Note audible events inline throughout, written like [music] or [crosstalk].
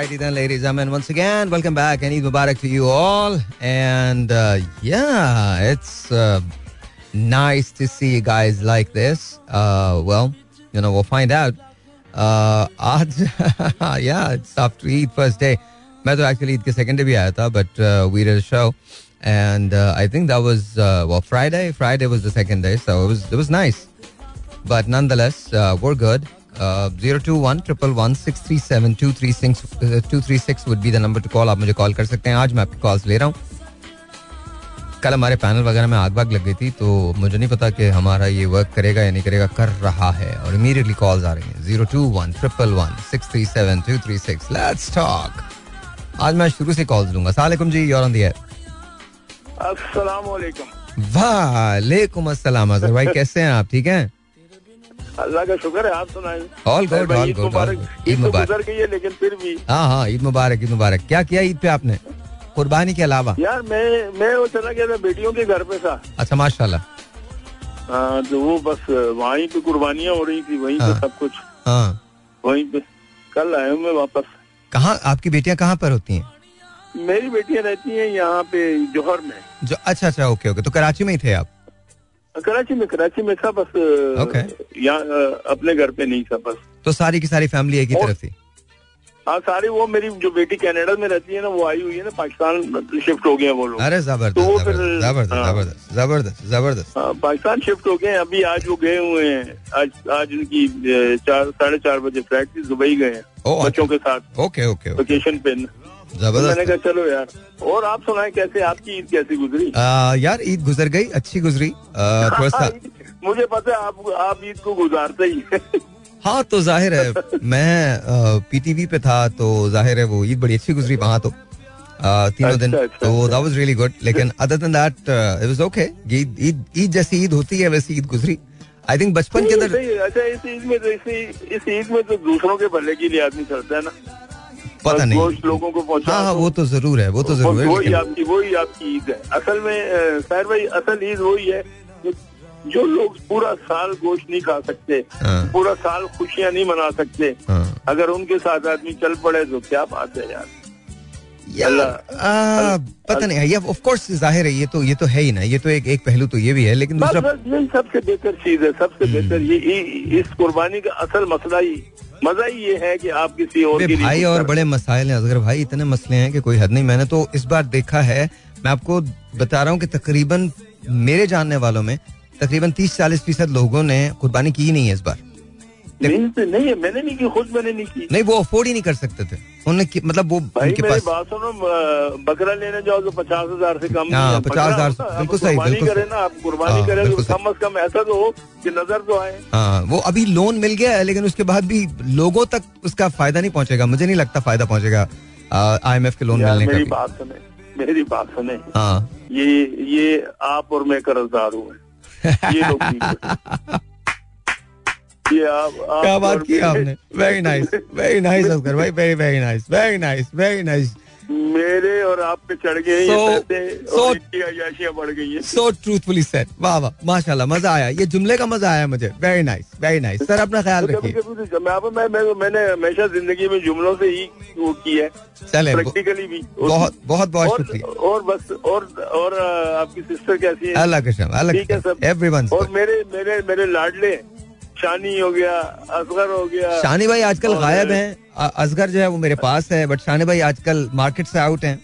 Alrighty then, ladies and gentlemen, once again, welcome back and Eid Mubarak to you all. And uh, yeah, it's uh, nice to see you guys like this. Uh, well, you know, we'll find out. Uh, [laughs] आज yeah, it's after Eid first day. मैं तो actually Eid के second day भी आया था, but uh, we did a show. And uh, I think that was, uh, well, Friday. Friday was the second day, so it was, it was nice. But nonetheless, uh, we're good. Zero two one triple one six three seven two three six two three six would be the number to call आप मुझे call कर सकते हैं। आज मैं आपकी calls ले रहा हूँ। कल हमारे पैनल वगैरह में आग बाग लग गई थी तो मुझे नहीं पता कि हमारा ये वर्क करेगा या नहीं करेगा। कर रहा है और इमीडिएटली कॉल्स आ रही हैं। Zero two one triple one six three seven two three six let's talk आज मैं शुरू से कॉल्स लूँगा। सलाम जी योर ऑन दी वालेकुम अस्सलाम भाई कैसे हैं आप? ठीक हैं? अल्लाह का शुक्र है आप सुनाए। All good all good Eid मुबारक। गुजर गई है लेकिन फिर भी। हाँ हाँ ईद मुबारक ईद मुबारक। क्या किया ईद पे आपने? कुर्बानी के अलावा? यार मैं मैं वो चला गया था बेटियों के घर पे था। अच्छा माशाल्लाह। हाँ तो वो बस वहीं पे कुर्बानियाँ हो रही थी वहीं पे हाँ। सब कुछ। हाँ। वहीं पे। कल आया हूँ मैं वापस। कहाँ आपकी बेटियाँ कहाँ पर होती हैं? मेरी बेटियाँ रहती हैं यहाँ पे जौहर में। जो अच्छा अच्छा ओके ओके। तो कराची में ही थे आप? कराची में कराची में था बस Okay. यहाँ अपने घर पे नहीं था बस तो सारी की सारी फैमिली एक ही तरफ़ थी हाँ सारी वो मेरी जो बेटी कनाडा में रहती है ना वो आई हुई है ना पाकिस्तान शिफ्ट हो गए हैं वो लोग अरे ज़बरदस्त तो फिर- ज़बरदस्त ज़बरदस्त हाँ। ज़बरदस्त ज़बरदस्त हाँ, पाकिस्तान शिफ्ट हो गए हैं। अभी आज वो गए हुए हैं आज आज उनकी चार साढ़े चार बजे फ़्लाइट थी दुबई गए हैं अच्छा। बच्चों के साथ ओके ओके वेकेशन पे मैंने कहा चलो यार। और आप सुनाए कैसे आपकी ईद कैसी गुजरी? आ, यार ईद गुजर गई अच्छी गुजरी। आ, थोड़ा सा [laughs] मुझे पता है आप आप ईद को गुजारते ही हाँ। तो ज़ाहिर है मैं पीटीवी पे था तो ज़ाहिर है वो ईद बड़ी अच्छी गुजरी वहाँ तो। तीनों दिन अच्छा, अच्छा, तो दैट वाज रियली गुड लेकिन other than that it was okay Eid Eid Eid जैसी ईद होती है वैसी ईद गुजरी। आई थिंक बचपन के अंदर अच्छा इस ईद में तो इस ईद में तो दूसरों के भले के लिए आदमी चलता है ना। पता नहीं। लोगों को पहुँचा हाँ हाँ वो तो ज़रूर है वो तो ज़रूर है वही आपकी वही आपकी ईद है। असल में खैर भाई असल ईद वही है जो- लोग पूरा साल गोश्त नहीं खा सकते हाँ। पूरा साल खुशियाँ नहीं मना सकते हाँ। अगर उनके साथ आदमी चल पड़े तो क्या बात है यार। आ, पता नहीं ये ऑफ़ कोर्स ज़ाहिर है ये तो ये तो है ही ना ये तो एक एक पहलू तो ये भी है लेकिन दूसरा यही सबसे बेहतर चीज़ है सबसे हम्म। बेहतर ये इस कुर्बानी का असल मसला ही मज़ा ही ये है कि आप किसी और के भाई और बड़े मसाइल हैं असगर भाई इतने मसले हैं कि कोई हद नहीं मैंने तो इस बार देखा है मैं आपको बता रहा हूँ कि तकरीबन मेरे जानने वालों में तकरीबन तीस चालीस फ़ीसद लोगों ने कुर्बानी की ही नहीं है इस बार नहीं तो नहीं है मैंने नहीं की खुद मैंने नहीं की। नहीं वो अफोर्ड ही नहीं कर सकते थे। उन्होंने मतलब वो भाई उनके मेरी पास बात सुनो बकरा लेने जाओ तो पचास हज़ार से कम हाँ, नहीं है। 50,000 बकरा होता है, बिल्कुल सही, बिल्कुल करें। ना आप कुर्बानी हाँ, करें तो कम अज कम ऐसा तो हो कि नज़र तो आए। हाँ वो अभी लोन मिल गया है लेकिन उसके बाद भी लोगों तक उसका फ़ायदा नहीं पहुंचेगा। मुझे नहीं लगता फ़ायदा पहुंचेगा आईएमएफ के लोन मिलने का मेरी बात सुने मेरी बात सुने। हाँ। ये ये आप और मैं कर्जदार हूँ ये लोग। [laughs] ये आप, आप क्या बात की आपने? Very nice very nice Asgar भाई very very nice very nice very nice मेरे और आप पे चढ़ गए So- so- बढ़ गई हैं। सो ट्रूथफुली सेड वाह वाह माशाल्लाह मज़ा आया। ये जुमले का मज़ा आया मुझे। Very nice very nice sir अपना ख्याल तो रखिए। मैं, मैंने हमेशा ज़िंदगी में जुमलों से ही वो की है। चले प्रैक्टिकली भी। बहुत बहुत बहुत शुक्रिया। और बस और और आपकी सिस्टर कैसी है? अल्लाह के अल्लाह ठीक है सब। एवरीवन और मेरे मेरे मेरे लाडले शानी हो गया असगर हो गया। शानी भाई आजकल गायब हैं। असगर जो है वो मेरे पास है बट शानी भाई आजकल मार्केट से आउट हैं।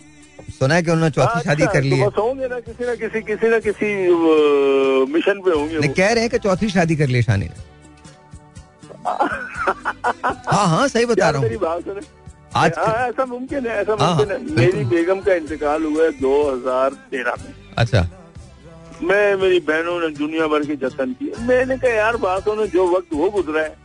सुना है कि उन्होंने चौथी अच्छा, शादी कर ली तो है। होंगे ना किसी ना किसी किसी ना किसी मिशन पे होंगे कह रहे हैं कि चौथी शादी कर ली शानी ने। हाँ हाँ सही बता रहा हूँ। आज हाँ, ऐसा मुमकिन है ऐसा हाँ, मुमकिन है। हाँ, मेरी बेगम का इंतकाल हुआ है 2013 में। अच्छा। मैं मेरी बहनों ने दुनिया भर के जतन की मैंने कहा यार बातों ने जो वक्त वो गुजरा है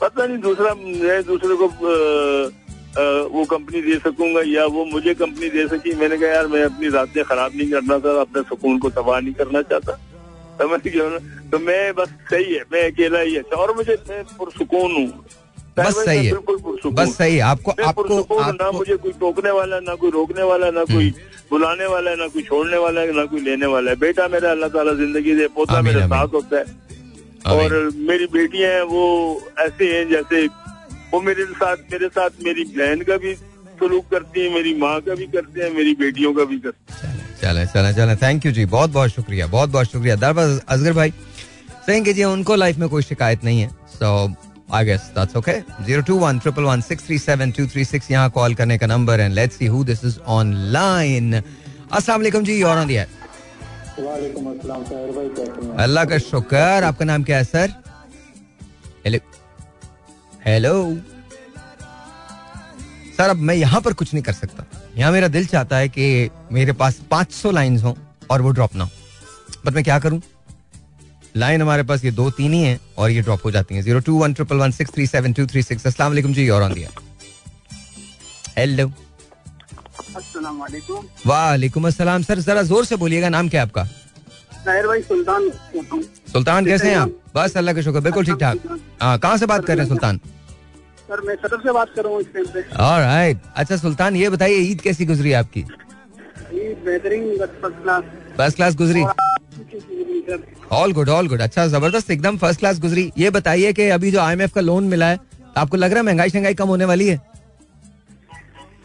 पता नहीं दूसरा मैं दूसरे को अ, अ, वो कंपनी दे सकूँगा या वो मुझे कंपनी दे सकी? मैंने कहा यार मैं अपनी रातें खराब नहीं करना था अपने सुकून को तबाह नहीं करना चाहता। समझ गया तो मैं बस सही है मैं अकेला ही अच्छा। और मुझे मैं पुरसुकून हूँ। बस सही है। बस सही है। आपको आपको ना मुझे कोई टोकने वाला ना कोई रोकने वाला ना कोई हम्म। बुलाने वाला है ना कोई छोड़ने वाला है ना कोई लेने वाला है। बेटा मेरा अल्लाह ताला ज़िंदगी दे पोता मेरे साथ होता है। और मेरी बेटियाँ हैं वो ऐसे हैं जैसे वो मेरे साथ मेरे साथ मेरी बहन का भी सलूक करती है मेरी माँ का भी करते हैं मेरी बेटियों का भी करते हैं। चले चले चले थैंक यू जी बहुत बहुत शुक्रिया बहुत बहुत शुक्रिया। दरबार अजगर भाई सही जी उनको लाइफ में कोई शिकायत नहीं है। So I guess that's okay zero two one triple one six three seven two three six यहाँ कॉल करने का नंबर है। Let's see who this is online अस्सलाम वालेकुम जी और ऑन दी अल्लाह का शुक्र। आपका नाम क्या है सर? हेलो हेलो सर अब मैं यहाँ पर कुछ नहीं कर सकता। यहाँ मेरा दिल चाहता है कि मेरे पास 500 लाइंस हों और वो ड्रॉप ना हो। बट मैं क्या करूँ? लाइन हमारे पास ये दो तीन ही हैं और ये ड्रॉप हो जाती हैं। Zero two one triple one six three seven two three six अस्सलाम वालेकुम जी और ऑन दिया हेलो वालेकुम अस्सलाम। सर जरा ज़ोर से बोलिएगा नाम क्या आपका? भाई सुल्तान सुल्तान कैसे हैं आप? बस अल्लाह का शुक्र बिल्कुल ठीक ठाक। हाँ कहाँ से बात कर रहे हैं सुल्तान? सर मैं सदर से बात कर रहा हूँ इस टाइम पे। अच्छा सुल्तान ये बताइए ईद कैसी गुजरी आपकी? ईद बेहतरीन फ़र्स्ट क्लास। गुजरी। ऑल गुड ऑल गुड अच्छा ज़बरदस्त एकदम फ़र्स्ट क्लास गुजरी। ये बताइए कि अभी जो आईएमएफ का लोन मिला है आपको लग रहा है महँगाई शंगाई कम होने वाली है?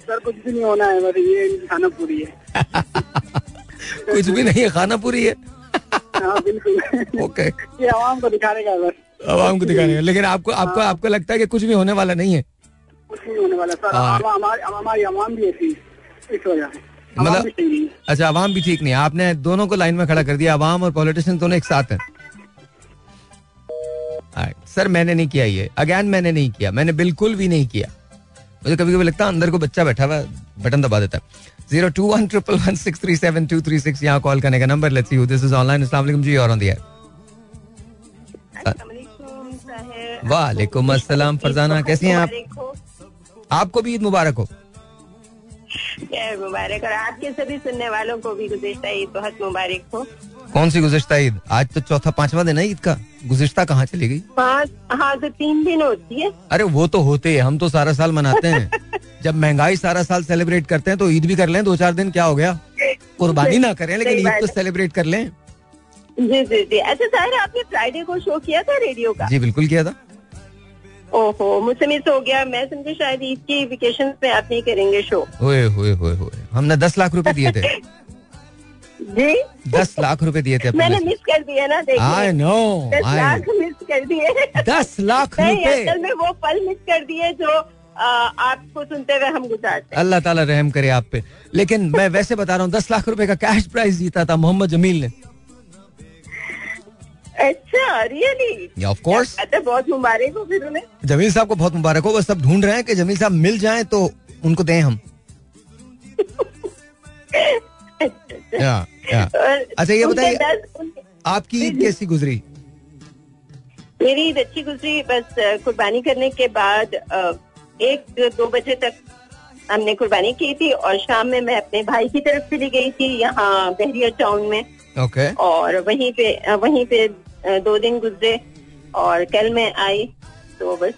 सर कुछ भी नहीं होना है बस ये खाना पूरी है। [laughs] कुछ भी नहीं है खाना पूरी है? हाँ बिल्कुल। ओके ये आवाम को दिखाने का बस। आवाम को दिखाने का। लेकिन आपको आपको आपको लगता है कि कुछ भी होने वाला नहीं है? कुछ नहीं होने वाला। सर हाँ। हमारी आवाम भी ऐसी इस वजह से। मतलब-। अच्छा आवाम भी ठीक नहीं। है आपने दोनों को लाइन में खड़ा कर दिया। आवाम और पॉलिटिशियन दोनों एक साथ हैं। सर मैंने नहीं किया ये। अगेन मैंने नहीं किया। मैंने बिल्कुल भी नहीं किया। मुझे कभी कभी लगता है अंदर को बच्चा बैठा हुआ बटन दबा देता है। Zero two one triple one six three seven two three six यहाँ कॉल करने का number. Let's you this is online अस्सलाम वालेकुम जी और ऑन दी वालेकुम अस्सलाम फरजाना कैसी हैं आप? आपको भी ईद मुबारक हो। मुबारक। और आपके सभी सुनने वालों को भी गुजश्ता ईद बहुत मुबारक हो। कौन सी गुजश्ता ईद? आज तो चौथा पांचवा दिन है ईद का। गुजश्ता कहाँ चली गई? हाँ हाँ तो तीन दिन होती है। अरे वो तो होते हैं। हम तो सारा साल मनाते हैं। [laughs] जब महँगाई सारा साल सेलिब्रेट करते हैं तो ईद भी कर लें। दो चार दिन क्या हो गया? कुर्बानी ना करें लेकिन ईद तो सेलिब्रेट कर लें। जी जी जी। अच्छा सर आपने फ्राइडे को शो किया था रेडियो का? जी बिल्कुल किया था। ओहो मुझसे मिस हो गया। मैं समझी शायद ईद की वेकेशन में आप नहीं करेंगे शो ओए होए होए होए हमने दस लाख रुपए दिए थे। [laughs] जी? दस लाख रुपए दिए थे मैंने मिस कर दिया ना आई नो दस लाख मिस कर दिए। दस लाख रुपए। असल में वो पल मिस कर दिए जो आपको सुनते हुए हम गुजारते हैं। अल्लाह ताला रहम करे आप पे। लेकिन मैं वैसे बता रहा हूँ दस लाख रुपए का कैश प्राइज जीता था मोहम्मद जमील ने। अच्छा रियली ऑफ़ कोर्स अच्छा बहुत मुबारक हो फिर उन्हें। जमील साहब को बहुत मुबारक हो बस सब ढूंढ रहे हैं कि जमील साहब मिल जाएँ तो उनको दें हम। या या अच्छा, ये बताइए- आपकी ईद कैसी गुजरी? मेरी ईद अच्छी गुजरी बस कुर्बानी करने के बाद एक दो बजे तक हमने कुर्बानी की थी और शाम में मैं अपने भाई की तरफ़ चली गई थी यहाँ बहरिया टाउन में। ओके और वहीं पे वहीं पे दो दिन गुजरे और कल मैं आई तो बस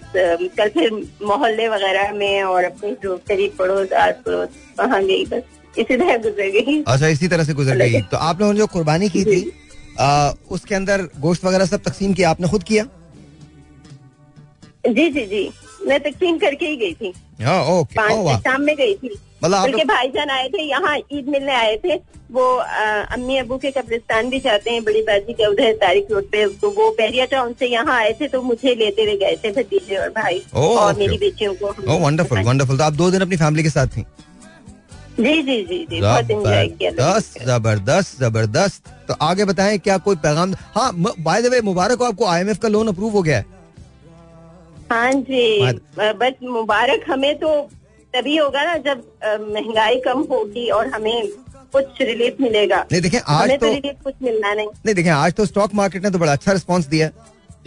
कल फिर मोहल्ले वगैरह में और अपने जो करीब पड़ोस आस पड़ोस वहाँ गई बस इसी तरह गुजर गई। अच्छा इसी तरह से गुजर गई। तो आप लोगों ने जो कुर्बानी की थी आ, उसके अंदर गोश्त वगैरह सब तकसीम किया आपने खुद किया? जी जी जी। मैं तकसीम करके ही गई थी। हाँ, ओके। पाँच ओ शाम में गई थी। मतलब उनके भाईजान आए थे यहाँ ईद मिलने आए थे। वो अ, अम्मी अबू के कब्रिस्तान भी जाते हैं बड़ी बाजी के उधर तारिक रोड पे। तो वो बहरिया टाउन से यहाँ आए थे तो मुझे लेते हुए गए थे भतीजे और भाई ओ, और ओके, मेरी बेटियों को। ओ वंडरफुल वंडरफुल तो आप दो दिन अपनी फैमिली के साथ थी? जी जी जी जी ज़बरदस्त ज़बरदस्त ज़बरदस्त। तो आगे बताएँ क्या कोई पैगाम हाँ बाय द वे मुबारक हो आपको आईएमएफ का लोन अप्रूव हो गया है। हाँ जी बस मुबारक हमें तो तभी होगा ना जब महँगाई कम होगी और हमें कुछ रिलीफ मिलेगा। नहीं देखें आज तो तो रिलीफ कुछ मिलना नहीं। नहीं देखें आज तो स्टॉक मार्केट ने तो बड़ा अच्छा रिस्पांस दिया।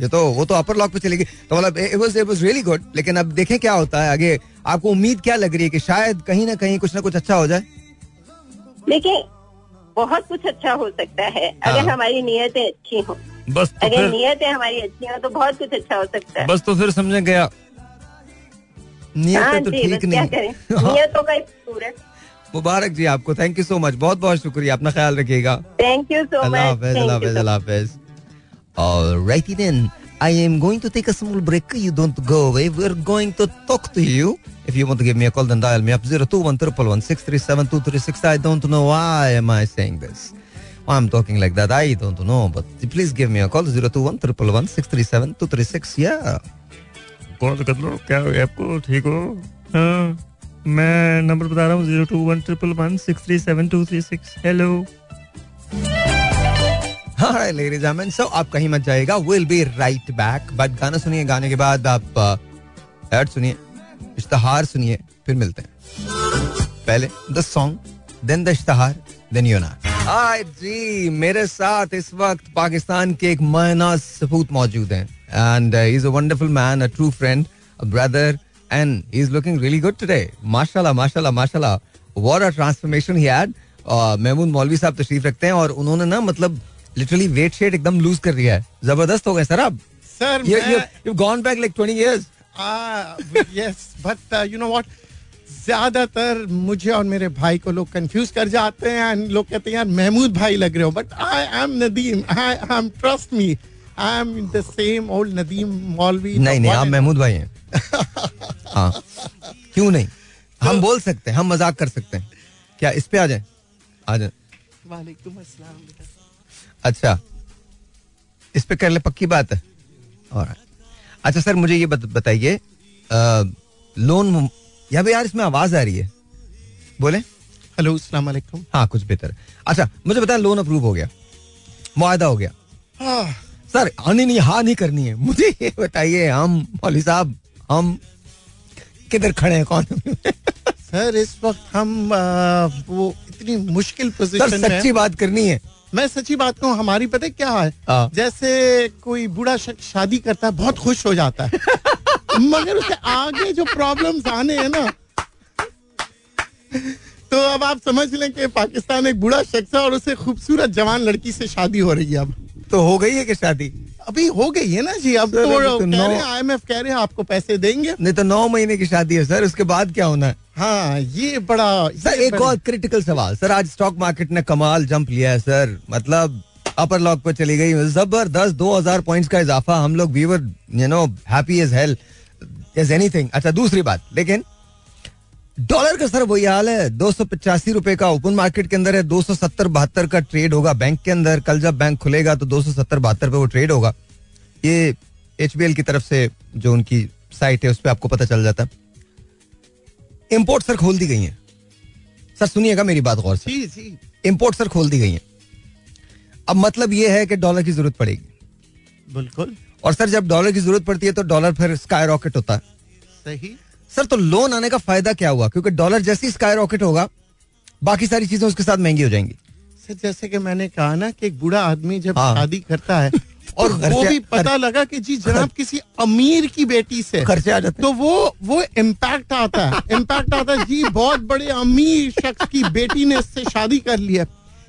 ये तो वो तो अपर लॉक पे चलेगी। तो मतलब it was it was really good लेकिन अब देखें क्या होता है आगे। आपको उम्मीद क्या लग रही है कि शायद कहीं ना कहीं कुछ ना कुछ अच्छा हो जाए? देखिए बहुत कुछ अच्छा हो सकता है अगर हाँ। हमारी नीयतें अच्छी हो। बस तो अगर नीयतें हमारी अच्छी हो तो बहुत कुछ अच्छा हो सकता है। बस तो फिर समझ गया। नियत तो ठीक नहीं ही है मुबारक जी आपको थैंक यू सो मच बहुत बहुत शुक्रिया अपना ख्याल रखिएगा thank you so much Alrighty then. I am going to take a small break. You don't go away. We're going to talk to you. If you want to give me a call, then dial me up 021 I don't know why am I saying this. Why I'm talking like that, I don't know. But please give me a call 021 Yeah. Call कर लो क्या हो गया आपको? ठीक हो? हाँ। मैं नंबर बता रहा हूँ zero two one triple one six three seven two three six hello gentlemen, so आप कहीं मत जाएगा will be right back but गाना सुनिए गाने के बाद आप एड सुनिए इश्तहार सुनिए फिर मिलते हैं। पहले द सॉन्ग देन द इश्तहार देन यू ना जी मेरे साथ इस वक्त पाकिस्तान के एक मायना सपूत मौजूद हैं। And is a wonderful man a true friend a brother and he is looking really good today माशाल्लाह माशाल्लाह माशाल्लाह what a transformation he had Mahmood Maulvi sahab तशरीफ़ रखते हैं और उन्होंने ना मतलब लिटरली वेट शेट एकदम लूज कर दिया है। ज़बरदस्त हो गए सर आप। Sir you've gone back like 20 years. Yes but you know what ज़्यादातर मुझे और मेरे भाई को लोग कंफ्यूज कर जाते हैं and लोग कहते हैं यार महमूद भाई लग रहे हो but I am Nadeem I am trust me I am the same old Nadeem Maulvi नहीं नहीं आप महमूद भाई हैं। [laughs] हाँ। क्यों नहीं? हम बोल सकते हैं हम मज़ाक कर सकते हैं। क्या इस पे आ जाए? आ जाए। वालेकुम अस्सलाम अच्छा इस पे कर ले पक्की बात है। Alright. अच्छा सर मुझे ये बत, बताइए लोन या भी यार इसमें आवाज़ आ रही है। बोले। हेलो अस्सलाम वालेकुम हाँ कुछ बेहतर अच्छा मुझे बताया लोन अप्रूव हो गया। मुआदा हो गया। आह, सर आनी नहीं हाँ नहीं करनी है। मुझे ये बताइए हम मौली साहब हम किधर खड़े हैं कौन सर इस वक्त हम आ, वो इतनी मुश्किल पोजीशन में सच्ची बात करनी है। मैं सच्ची बात कहूँ हमारी पता क्या है? हाँ। जैसे कोई बूढ़ा शख्स शादी करता है बहुत खुश हो जाता है। [laughs] मगर उसे आगे जो प्रॉब्लम्स आने हैं ना तो अब आप समझ लें कि पाकिस्तान एक बूढ़ा शख्स है और उसे खूबसूरत जवान लड़की से शादी हो रही है अब। तो हो गई है कि शादी? अभी हो गई है ना जी अब सर, तो तो कह नौ- रहे हैं आईएमएफ कह रहे हैं आपको पैसे देंगे। नहीं तो नौ महीने की शादी है सर उसके बाद क्या होना है? हाँ ये बड़ा सर ये एक और क्रिटिकल सवाल सर आज स्टॉक मार्केट ने कमाल जंप लिया है सर। मतलब अपर लॉक पर चली गई ज़बरदस्त 2000 पॉइंट्स का इजाफा हम लोग we were you know happy as hell as anything अच्छा दूसरी बात लेकिन डॉलर का सर वही हाल है। दो सौ पचासी रुपए का ओपन मार्केट के अंदर है। दो सौ सत्तर बहत्तर का ट्रेड होगा बैंक के अंदर। कल जब बैंक खुलेगा तो दो सौ सत्तर बहत्तर पे वो ट्रेड होगा। ये एचबीएल की तरफ़ से जो उनकी साइट है उस पर आपको पता चल जाता है। इम्पोर्ट सर खोल दी गई हैं। सर सुनिएगा मेरी बात गौर से। इम्पोर्ट सर खोल दी गई हैं। अब मतलब ये है कि डॉलर की ज़रूरत पड़ेगी। बिल्कुल। और सर जब डॉलर की ज़रूरत पड़ती है तो डॉलर फिर स्काई रॉकेट होता है। सही। सर तो लोन आने का फ़ायदा क्या हुआ? क्योंकि डॉलर जैसे ही स्काई रॉकेट होगा बाकी सारी चीज़ें उसके साथ महँगी हो जाएँगी। सर जैसे कि मैंने कहा ना कि एक बूढ़ा आदमी जब हाँ। शादी करता है [laughs] और तो वो भी पता लगा कि जी जनाब किसी अमीर की बेटी से खर्चे आ जाते तो वो वो इम्पैक्ट आता है। [laughs] इम्पैक्ट आता है जी बहुत बड़े अमीर शख्स की बेटी ने इससे शादी कर लिया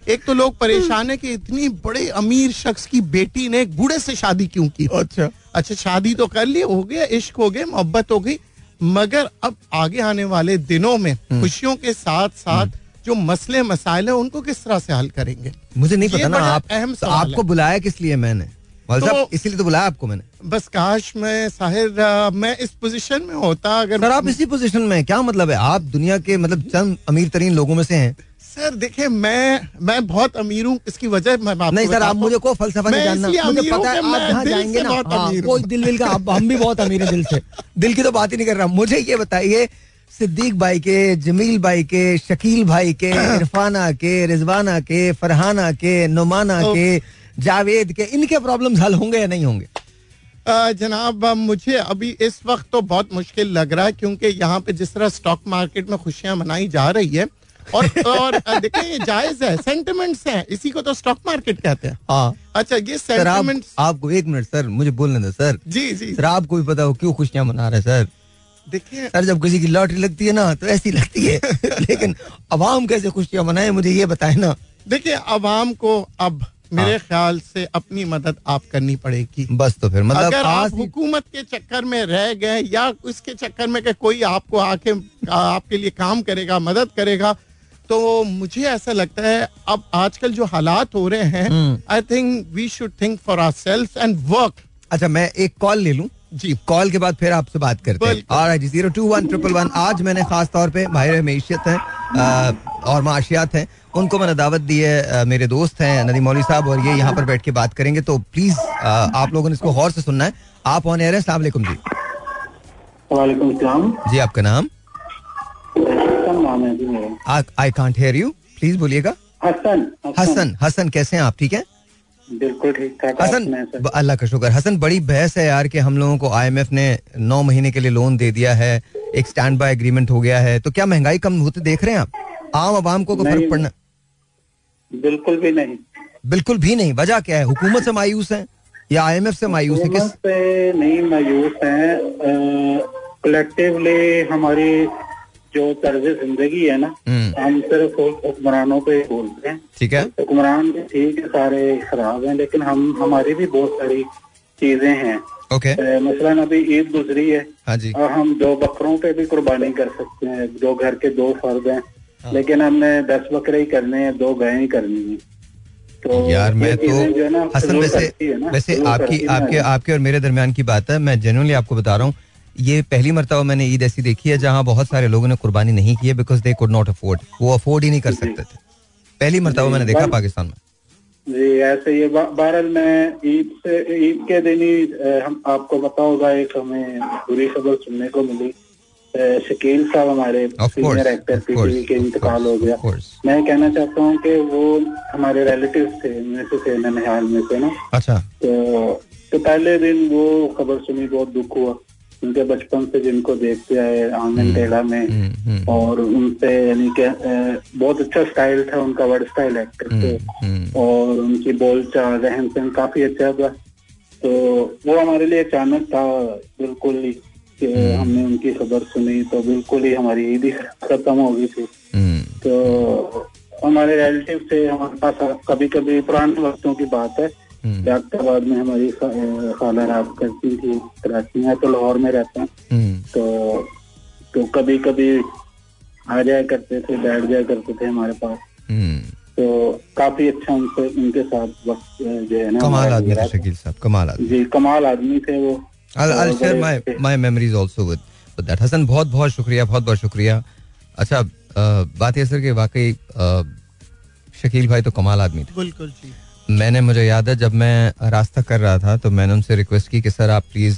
एक तो लोग परेशान है कि इतनी बड़े अमीर शख्स की बेटी ने एक बूढ़े से शादी क्यों की? अच्छा। अच्छा शादी तो कर ली हो गया इश्क हो गया मोहब्बत हो गई। मगर अब आगे आने वाले दिनों में हम्म। खुशियों के साथ साथ जो मसले मसाइल है उनको किस तरह से हल करेंगे? मुझे नहीं पता ना आप अहम तो आपको। बुलाया किस लिए मैंने? तो- इसीलिए तो बुलाया आपको मैंने। बस काश मैं साहिर मैं इस पोजीशन में होता अगर सर आप इसी पोजीशन में क्या मतलब है? आप दुनिया के मतलब चंद अमीर तरीन लोगों में से हैं। सर देखिए मैं मैं बहुत अमीर हूँ इसकी वजह मैं नहीं सर आप मुझे कोई फलसफा नहीं जानना। मुझे पता है आप जहाँ जाएँगे ना हाँ, कोई दिल विल का हम भी बहुत अमीर है दिल से। दिल की तो बात ही नहीं कर रहा मुझे ये बताइए सिद्दीक भाई के जमील भाई के शकील भाई के [clears throat] इरफाना के रिजवाना के फरहाना के नुमाना के जावेद के इनके प्रॉब्लम हल होंगे या नहीं होंगे? जनाब मुझे अभी इस वक्त तो बहुत मुश्किल लग रहा है क्योंकि यहाँ पे जिस तरह स्टॉक मार्केट में खुशियाँ मनाई जा रही है और और देखें ये जायज़ है सेंटिमेंट्स हैं इसी को तो स्टॉक मार्केट कहते हैं। हाँ। अच्छा ये सर आप आपको एक मिनट सर मुझे बोलने दो सर। जी जी। सर आपको भी पता हो क्यों खुशियाँ मना रहे सर? देखिए सर जब किसी की लॉटरी लगती है ना तो ऐसी लगती है। [laughs] लेकिन अवाम कैसे खुशियाँ मनाए मुझे ये बताए ना। देखिए अवाम को अब मेरे हाँ। ख्याल से अपनी मदद आप करनी पड़ेगी। बस तो फिर मतलब अगर आप हुकूमत के चक्कर में रह गए या उसके चक्कर में कि कोई आपको आके आपके लिए काम करेगा मदद करेगा तो मुझे ऐसा लगता है अब आजकल जो हालात हो रहे हैं। I think we should think for our self and work अच्छा मैं एक कॉल ले लूँ? जी। कॉल के बाद फिर आपसे बात करते हैं। और जी zero two one triple one आज मैंने खास तौर पे भाई मीशियत हैं और माशियात हैं। उनको मैंने दावत दी है मेरे दोस्त हैं नदी मौली साहब और ये यहाँ पर बैठ के बात करेंगे। तो प्लीज़ आप लोगों ने इसको गौर से सुनना है। आप ऑन एयर हैं अस्सलाम वालेकुम जी। वालेकुम जी आपका नाम? I can't hear you please बोलिएगा। हसन हसन हसन कैसे हैं आप? ठीक है? बिल्कुल ठीक ठाक हसन अल्लाह का शुक्र। हसन बड़ी बहस है यार कि हम लोगों को आईएमएफ ने नौ महीने के लिए लोन दे दिया है एक स्टैंड बाय एग्रीमेंट हो गया है। तो क्या महँगाई कम होते देख रहे हैं आप? आम आवाम को फ़र्क पड़ना बिल्कुल भी नहीं। बिल्कुल भी नहीं। वजह क्या है? हुकूमत से मायूस है या आईएमएफ से मायूस है? किस पे नहीं मायूस हैं। कलेक्टिवली हमारी जो तर्ज ज़िंदगी है ना हम्म, हम सिर्फ़ हुक्मरानों पे बोलते हैं। ठीक है। हुक्मरान भी ठीक है सारे खराब हैं लेकिन हम हमारी भी बहुत सारी चीज़ें हैं। ओके। अ, मसलन अभी ईद गुजरी है हाँ जी। और हम दो बकरों पे भी कुर्बानी कर सकते हैं दो घर के दो फर्द हैं हाँ। लेकिन हमने दस बकरे ही करने हैं दो गायें ही करनी है। तो यार मैं तो हसन वैसे वैसे आपकी। आपके आपके और मेरे दरमियान की बात है मैं जेनुअनली आपको बता रहा हूँ ये पहली मरतबा मैंने ईद ऐसी देखी है जहाँ बहुत सारे लोगों ने कुर्बानी नहीं की है because they could not afford वो अफोर्ड ही नहीं कर सकते थे। पहली मरतबा मैंने देखा पाकिस्तान में। जी ऐसे ये बा- बहरहाल मैं ईद से ईद के दिन ही हम आपको पता होगा एक हमें बुरी खबर सुनने को मिली। शकील साहब हमारे सीनियर एक्टर पीटीवी के इंतकाल हो गया। मैं कहना चाहता हूँ कि वो हमारे रिलेटिव थे में से थे ननिहाल में से ना। अच्छा। तो तो पहले दिन वो खबर सुनी बहुत दुख हुआ। उनके बचपन से जिनको देखते आए आँगन टेढ़ा में हम्म, हम्म, और उनसे यानी कि बहुत अच्छा स्टाइल था उनका word style actor hmm, hmm, और उनकी बोलचाल रहन सहन काफ़ी अच्छा था। तो वो हमारे लिए अचानक था बिल्कुल ही हमने उनकी खबर सुनी तो बिल्कुल ही हमारी ईद खत्म हो गई थी। हम्म, तो हमारे रिलेटिव से हमारे पास कभी कभी पुराने वक्तों की बात है हम्म, में हमारी खाला रात करती थी कराची। में तो लाहौर में रहते हैं। हम्म, तो तो कभी कभी आ जाया करते थे बैठ जाया करते थे हमारे पास। हम्म। तो काफ़ी अच्छा उनसे उनके साथ वक्त जो है ना कमाल आदमी थे शकील साहब कमाल आदमी। जी कमाल आदमी थे वो। I'll, I'll और share बड़े my अच्छे- my memories also with with that. Hasan बहुत बहुत शुक्रिया बहुत बहुत शुक्रिया। अच्छा बात यह सर कि वाकई शकील भाई तो कमाल आदमी थे। बिल्कुल जी। मैंने मुझे याद है जब मैं रास्ता कर रहा था तो मैंने उनसे रिक्वेस्ट की कि सर आप please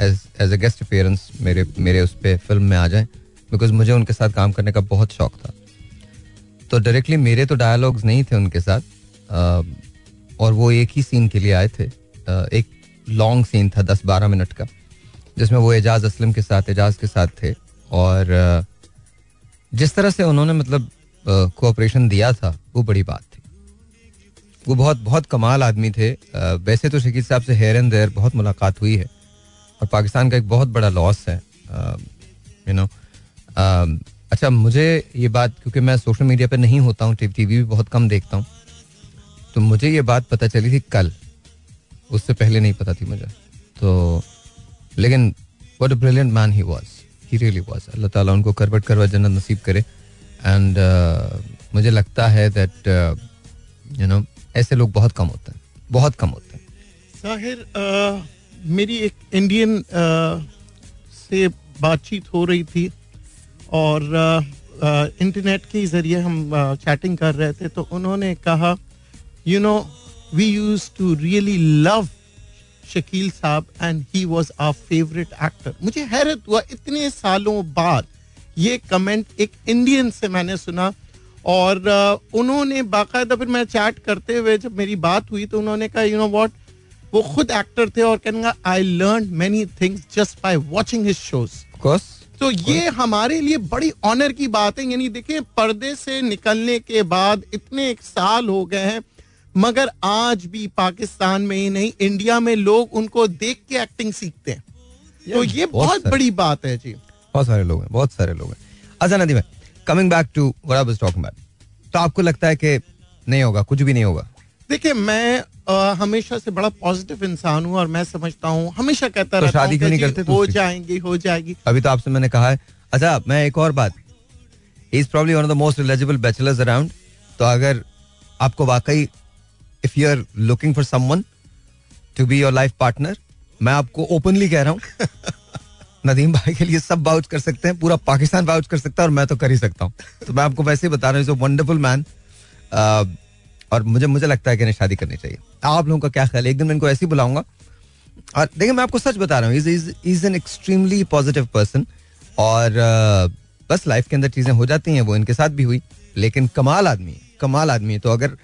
as as guest appearance मेरे मेरे उस पर फ़िल्म में आ जाएँ बिकॉज़ मुझे उनके साथ काम करने का बहुत शौक था। तो डायरेक्टली मेरे तो डायलॉग्स नहीं थे उनके साथ अ, और वो एक ही सीन के लिए आए थे। अ, एक लॉन्ग सीन था दस बारह मिनट का जिसमें वो एजाज असलम के साथ एजाज के साथ थे और अ, जिस तरह से उन्होंने मतलब कोऑपरेशन दिया था वो बड़ी बात थी। वो बहुत बहुत कमाल आदमी थे। वैसे तो शकील साहब से हेयर एंड देयर बहुत मुलाकात हुई है। और पाकिस्तान का एक बहुत बड़ा लॉस है। यू नो अच्छा मुझे ये बात क्योंकि मैं सोशल मीडिया पर नहीं होता हूँ टी वी भी बहुत कम देखता हूँ तो मुझे ये बात पता चली थी कल। उससे पहले नहीं पता थी मुझे। तो लेकिन what a brilliant man he was he really was Allah Taala उनको करवट करवट जन्नत नसीब करे। एंड uh, मुझे लगता है दैट यू नो ऐसे लोग बहुत कम होते हैं, बहुत कम होते हैं। साहिर मेरी एक इंडियन से बातचीत हो रही थी और इंटरनेट के ज़रिए हम चैटिंग कर रहे थे तो उन्होंने कहा you know we use to really love Shakeel sahab and he was our favourite actor मुझे हैरत हुआ, इतने सालों बाद ये कमेंट एक इंडियन से मैंने सुना और उन्होंने बाकायदा फिर मैं चैट करते हुए जब मेरी बात हुई तो उन्होंने कहा यू नो वॉट वो खुद एक्टर थे और कहना I learn many things just by watching his shows तो ये हमारे लिए बड़ी ऑनर की बात है। यानी देखिए पर्दे से निकलने के बाद इतने एक साल हो गए हैं मगर आज भी पाकिस्तान में ही नहीं इंडिया में लोग उनको देख के एक्टिंग सीखते हैं। तो ये बहुत बहुत बड़ी बात है जी। बहुत सारे लोग हैं बहुत सारे लोग हैं। अच्छा नदी भाई coming back to what I was talking about तो आपको लगता है कि नहीं होगा कुछ भी नहीं होगा? देखिए मैं अ, हमेशा से बड़ा पॉजिटिव इंसान हूँ और मैं समझता हूँ हमेशा कहता तो शादी क्यों नहीं करते हो? जाएँगी हो जाएगी। अभी तो आपसे मैंने कहा है। अच्छा मैं एक और बात। Is probably one of the most eligible bachelors around तो अगर आपको वाकई if you are looking for someone to be your life partner मैं आपको ओपनली कह रहा हूँ। [laughs] नदीम भाई के लिए सब बाउच कर सकते हैं पूरा पाकिस्तान बाउच कर सकता है और मैं तो कर ही सकता हूँ। तो मैं आपको वैसे ही बता रहा हूँ वंडरफुल मैन और मुझे मुझे लगता है कि इन्हें शादी करनी चाहिए। आप लोगों का क्या ख्याल है? एक दिन मैं इनको ऐसे ही बुलाऊँगा। और देखिए मैं आपको सच बता रहा हूँ is an extremely positive person और uh, बस लाइफ के अंदर चीज़ें हो जाती हैं वो इनके साथ भी हुई लेकिन कमाल आदमी है कमाल आदमी है। तो अगर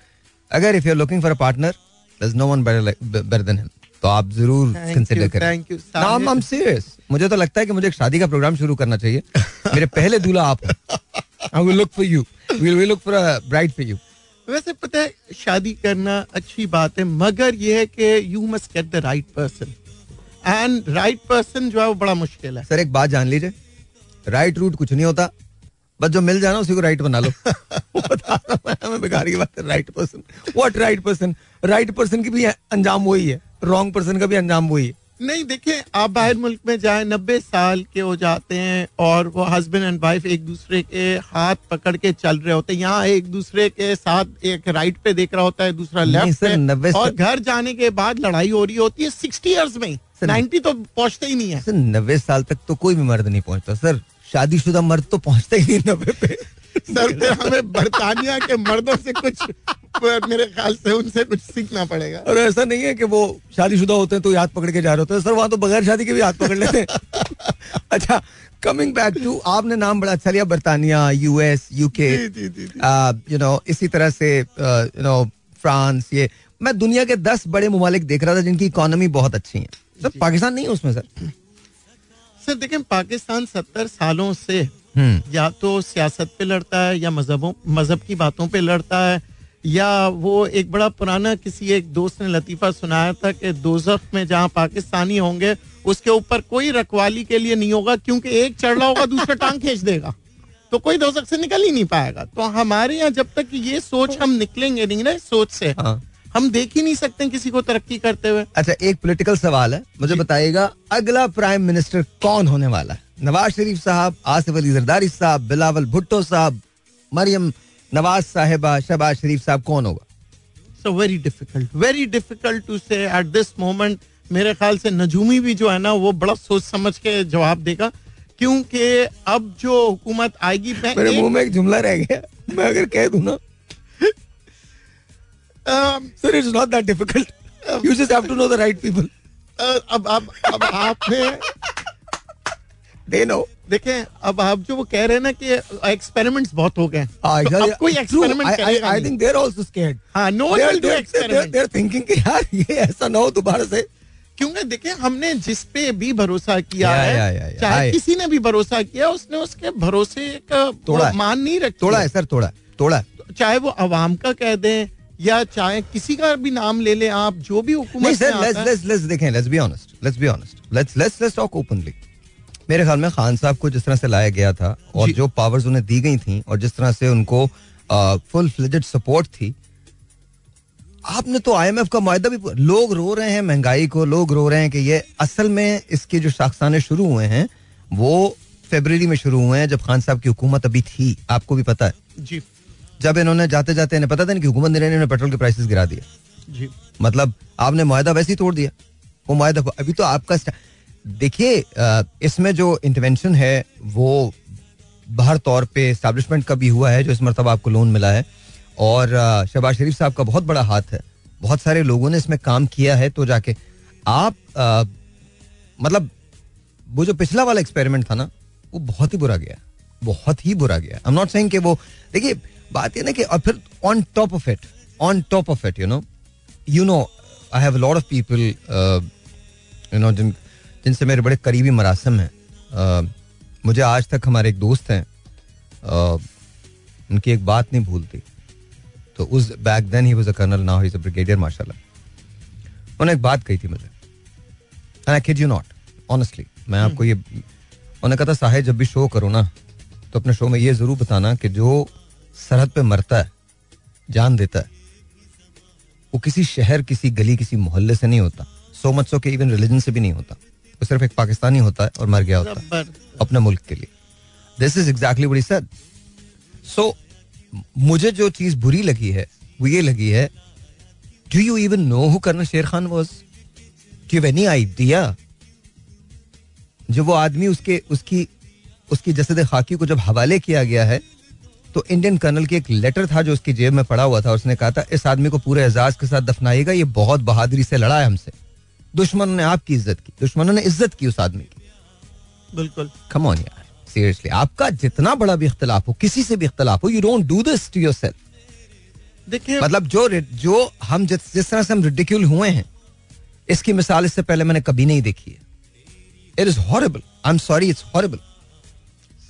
अगर if you are looking for a partner there's no one better than him तो आप ज़रूर कंसिडर करें। thank you, No, I'm- I'm serious. मुझे तो लगता है कि मुझे एक शादी का प्रोग्राम शुरू करना चाहिए। [laughs] मेरे पहले दूल्हा आप I will look for you will will look for a bride for you वैसे पता है शादी करना अच्छी बात है मगर ये है कि you must get the right person and right person जो है वो बड़ा मुश्किल है। सर एक बात जान लीजिए। राइट रूट कुछ नहीं होता। बस जो मिल जाए ना उसी को राइट बना लो। [laughs] बता रहा हूँ बेकार की बात है। Right person what right person right person की भी अंजाम वही है। रॉन्ग पर्सन का भी अंजाम वही। है नहीं देखिए आप बाहर मुल्क में जाए नब्बे साल के हो जाते हैं और वो हस्बैंड एंड वाइफ एक दूसरे के हाथ पकड़ के चल रहे होते हैं। यहाँ एक दूसरे के साथ एक राइट पे देख रहा होता है दूसरा लेफ़्ट पे। 90 और घर जाने के बाद लड़ाई हो रही होती है सिक्सटी इयर्स में। नाइन्टी तो पहुँचते ही नहीं है। नब्बे साल तक तो कोई भी मर्द नहीं पहुँचता। सर शादीशुदा मर्द तो पहुँचता ही नहीं नब्बे पे। सर फिर हमें बरतानिया के मर्दों से कुछ मेरे ख्याल से उनसे कुछ सीखना पड़ेगा। और ऐसा नहीं है कि वो शादीशुदा होते हैं तो हाथ पकड़ के जा रहे होते हैं। सर वहाँ तो बगैर शादी के भी हाथ पकड़ लेते हैं। [laughs] अच्छा कमिंग बैक टू आपने नाम बड़ा अच्छा लिया बर्तानिया यूएस यूके। यू नो इसी तरह से यू नो फ्रांस ये। मैं दुनिया के दस बड़े ममालिक देख रहा था जिनकी इकोनॉमी बहुत अच्छी है। सर पाकिस्तान नहीं है उसमें सर? सर देखें पाकिस्तान सत्तर सालों से हम्म। या तो सियासत पे लड़ता है या मजहबों मज़हब की बातों पे लड़ता है या वो एक बड़ा पुराना किसी एक दोस्त ने लतीफा सुनाया था कि दोजख में जहाँ पाकिस्तानी होंगे उसके ऊपर कोई रखवाली के लिए नहीं होगा क्योंकि एक चढ़ रहा होगा दूसरा टांग खींच देगा। तो कोई दोजख से निकल ही नहीं पाएगा। तो हमारे यहाँ जब तक ये सोच हम निकलेंगे नहीं ना सोच से। हाँ। हम देख ही नहीं सकते किसी को तरक्की करते हुए। अच्छा एक पॉलिटिकल सवाल है। मुझे बताइएगा अगला प्राइम मिनिस्टर कौन होने वाला है? नवाज़ शरीफ साहब आसिफ अली जरदारी साहब बिलावल भुट्टो साहब मरियम नवाज़ साहिबा शहबाज शरीफ साहब कौन होगा? So very difficult very difficult to say at this moment मेरे ख्याल से नजूमी भी जो है ना वो बड़ा सोच समझ के जवाब देगा। क्योंकि अब जो हुकूमत आएगी मेरे मुँह में एक जुमला रह गया। मैं अगर कह दूँ ना sir it's not that difficult you just have to know the right people अब अब अब आपने दे नो देखें अब आप जो वो कह रहे हैं ना कि एक्सपेरिमेंट्स बहुत हो गए तो अब कोई experiment I. Think they're also scared हाँ no one will do experiment they're thinking कि यार ये ऐसा ना हो दोबारा से। क्योंकि देखिए हमने जिस पे भी भरोसा किया या, है या, या, या, चाहे या। किसी ने भी भरोसा किया उसने उसके भरोसे का तोड़ा मान नहीं रखा तोड़ा है सर थोड़ा थोड़ा चाहे वो अवाम का कह दें या चाहे किसी का भी नाम ले लें आप जो भी हुकूमत मेरे ख्याल में खान साहब को जिस तरह से लाया गया था और जो। पावर्स उन्हें दी गई थी और जिस तरह से उनको फुल फ्लेजेड सपोर्ट थी आपने तो आईएमएफ का मायदा भी लोग रो रहे हैं महँगाई को लोग रो रहे हैं कि ये असल में इसके जो शाखसाने शुरू हुए हैं वो फरवरी में शुरू हुए हैं जब खान साहब की हुकूमत अभी थी। आपको भी पता है। जी। जब इन्होंने जाते जाते इन्हें पता था कि हुकूमत ने इन्होंने पेट्रोल के प्राइसेस गिरा दिए। जी। मतलब आपने मायदा वैसे ही तोड़ दिया। वो मायदा अभी तो आपका देखिए इसमें जो इंटरवेंशन है वो बाहर तौर पे एस्टेब्लिशमेंट का भी हुआ है जो इस मरतबा आपको लोन मिला है। और शहबाज शरीफ साहब का बहुत बड़ा हाथ है। बहुत सारे लोगों ने इसमें काम किया है तो जाके आप अ, मतलब वो जो पिछला वाला एक्सपेरिमेंट था ना वो बहुत ही बुरा गया। बहुत ही बुरा गया। आई एम नॉट सेइंग कि वो देखिए बात ये ना कि और फिर on top of it on top of it you know you know I have lot of people you know जिन जिनसे मेरे बड़े करीबी मरासम हैं। Uh, मुझे आज तक हमारे एक दोस्त हैं। Uh, उनकी एक बात नहीं भूलती तो उस back then he was a colonel now is a brigadier माशाल्लाह। उन्होंने एक बात कही थी मुझे। I kid you not honestly मैं आपको ये उन्होंने कहा था साहिब जब भी शो करो ना तो अपने शो में ये ज़रूर बताना कि जो सरहद पे मरता है जान देता है। वो किसी शहर किसी गली किसी मोहल्ले से नहीं होता। सो मच सो के इवन रिलीजन से भी नहीं होता। वो सिर्फ़ एक पाकिस्तानी होता है और मर गया होता है। अपने मुल्क के लिए। This is exactly what sir so मुझे जो चीज़ बुरी लगी है वो ये लगी है do you even know who colonel Sher Khan was give any idea जो वो आदमी उसके उसकी उसकी जसद खाकी को जब हवाले किया गया है तो इंडियन कर्नल की एक लेटर था जो उसकी जेब में पड़ा हुआ था उसने कहा था इस आदमी को पूरे एजाज के साथ दफनाएगा ये बहुत बहादुरी से लड़ा है हमसे। दुश्मनों ने आपकी इज़्ज़त की दुश्मनों ने इज़्ज़त की उस आदमी की। बिल्कुल। कम ऑन यार सीरियसली आपका जितना बड़ा भी इख्तलाफ हो किसी से भी इख्तलाफ हो you don't do this to yourself देखिए मतलब जो जो हम जिस जिस तरह से हम रिडिक्यूल हुए हैं इसकी मिसाल इससे पहले मैंने कभी नहीं देखी है। It is horrible I am sorry it's horrible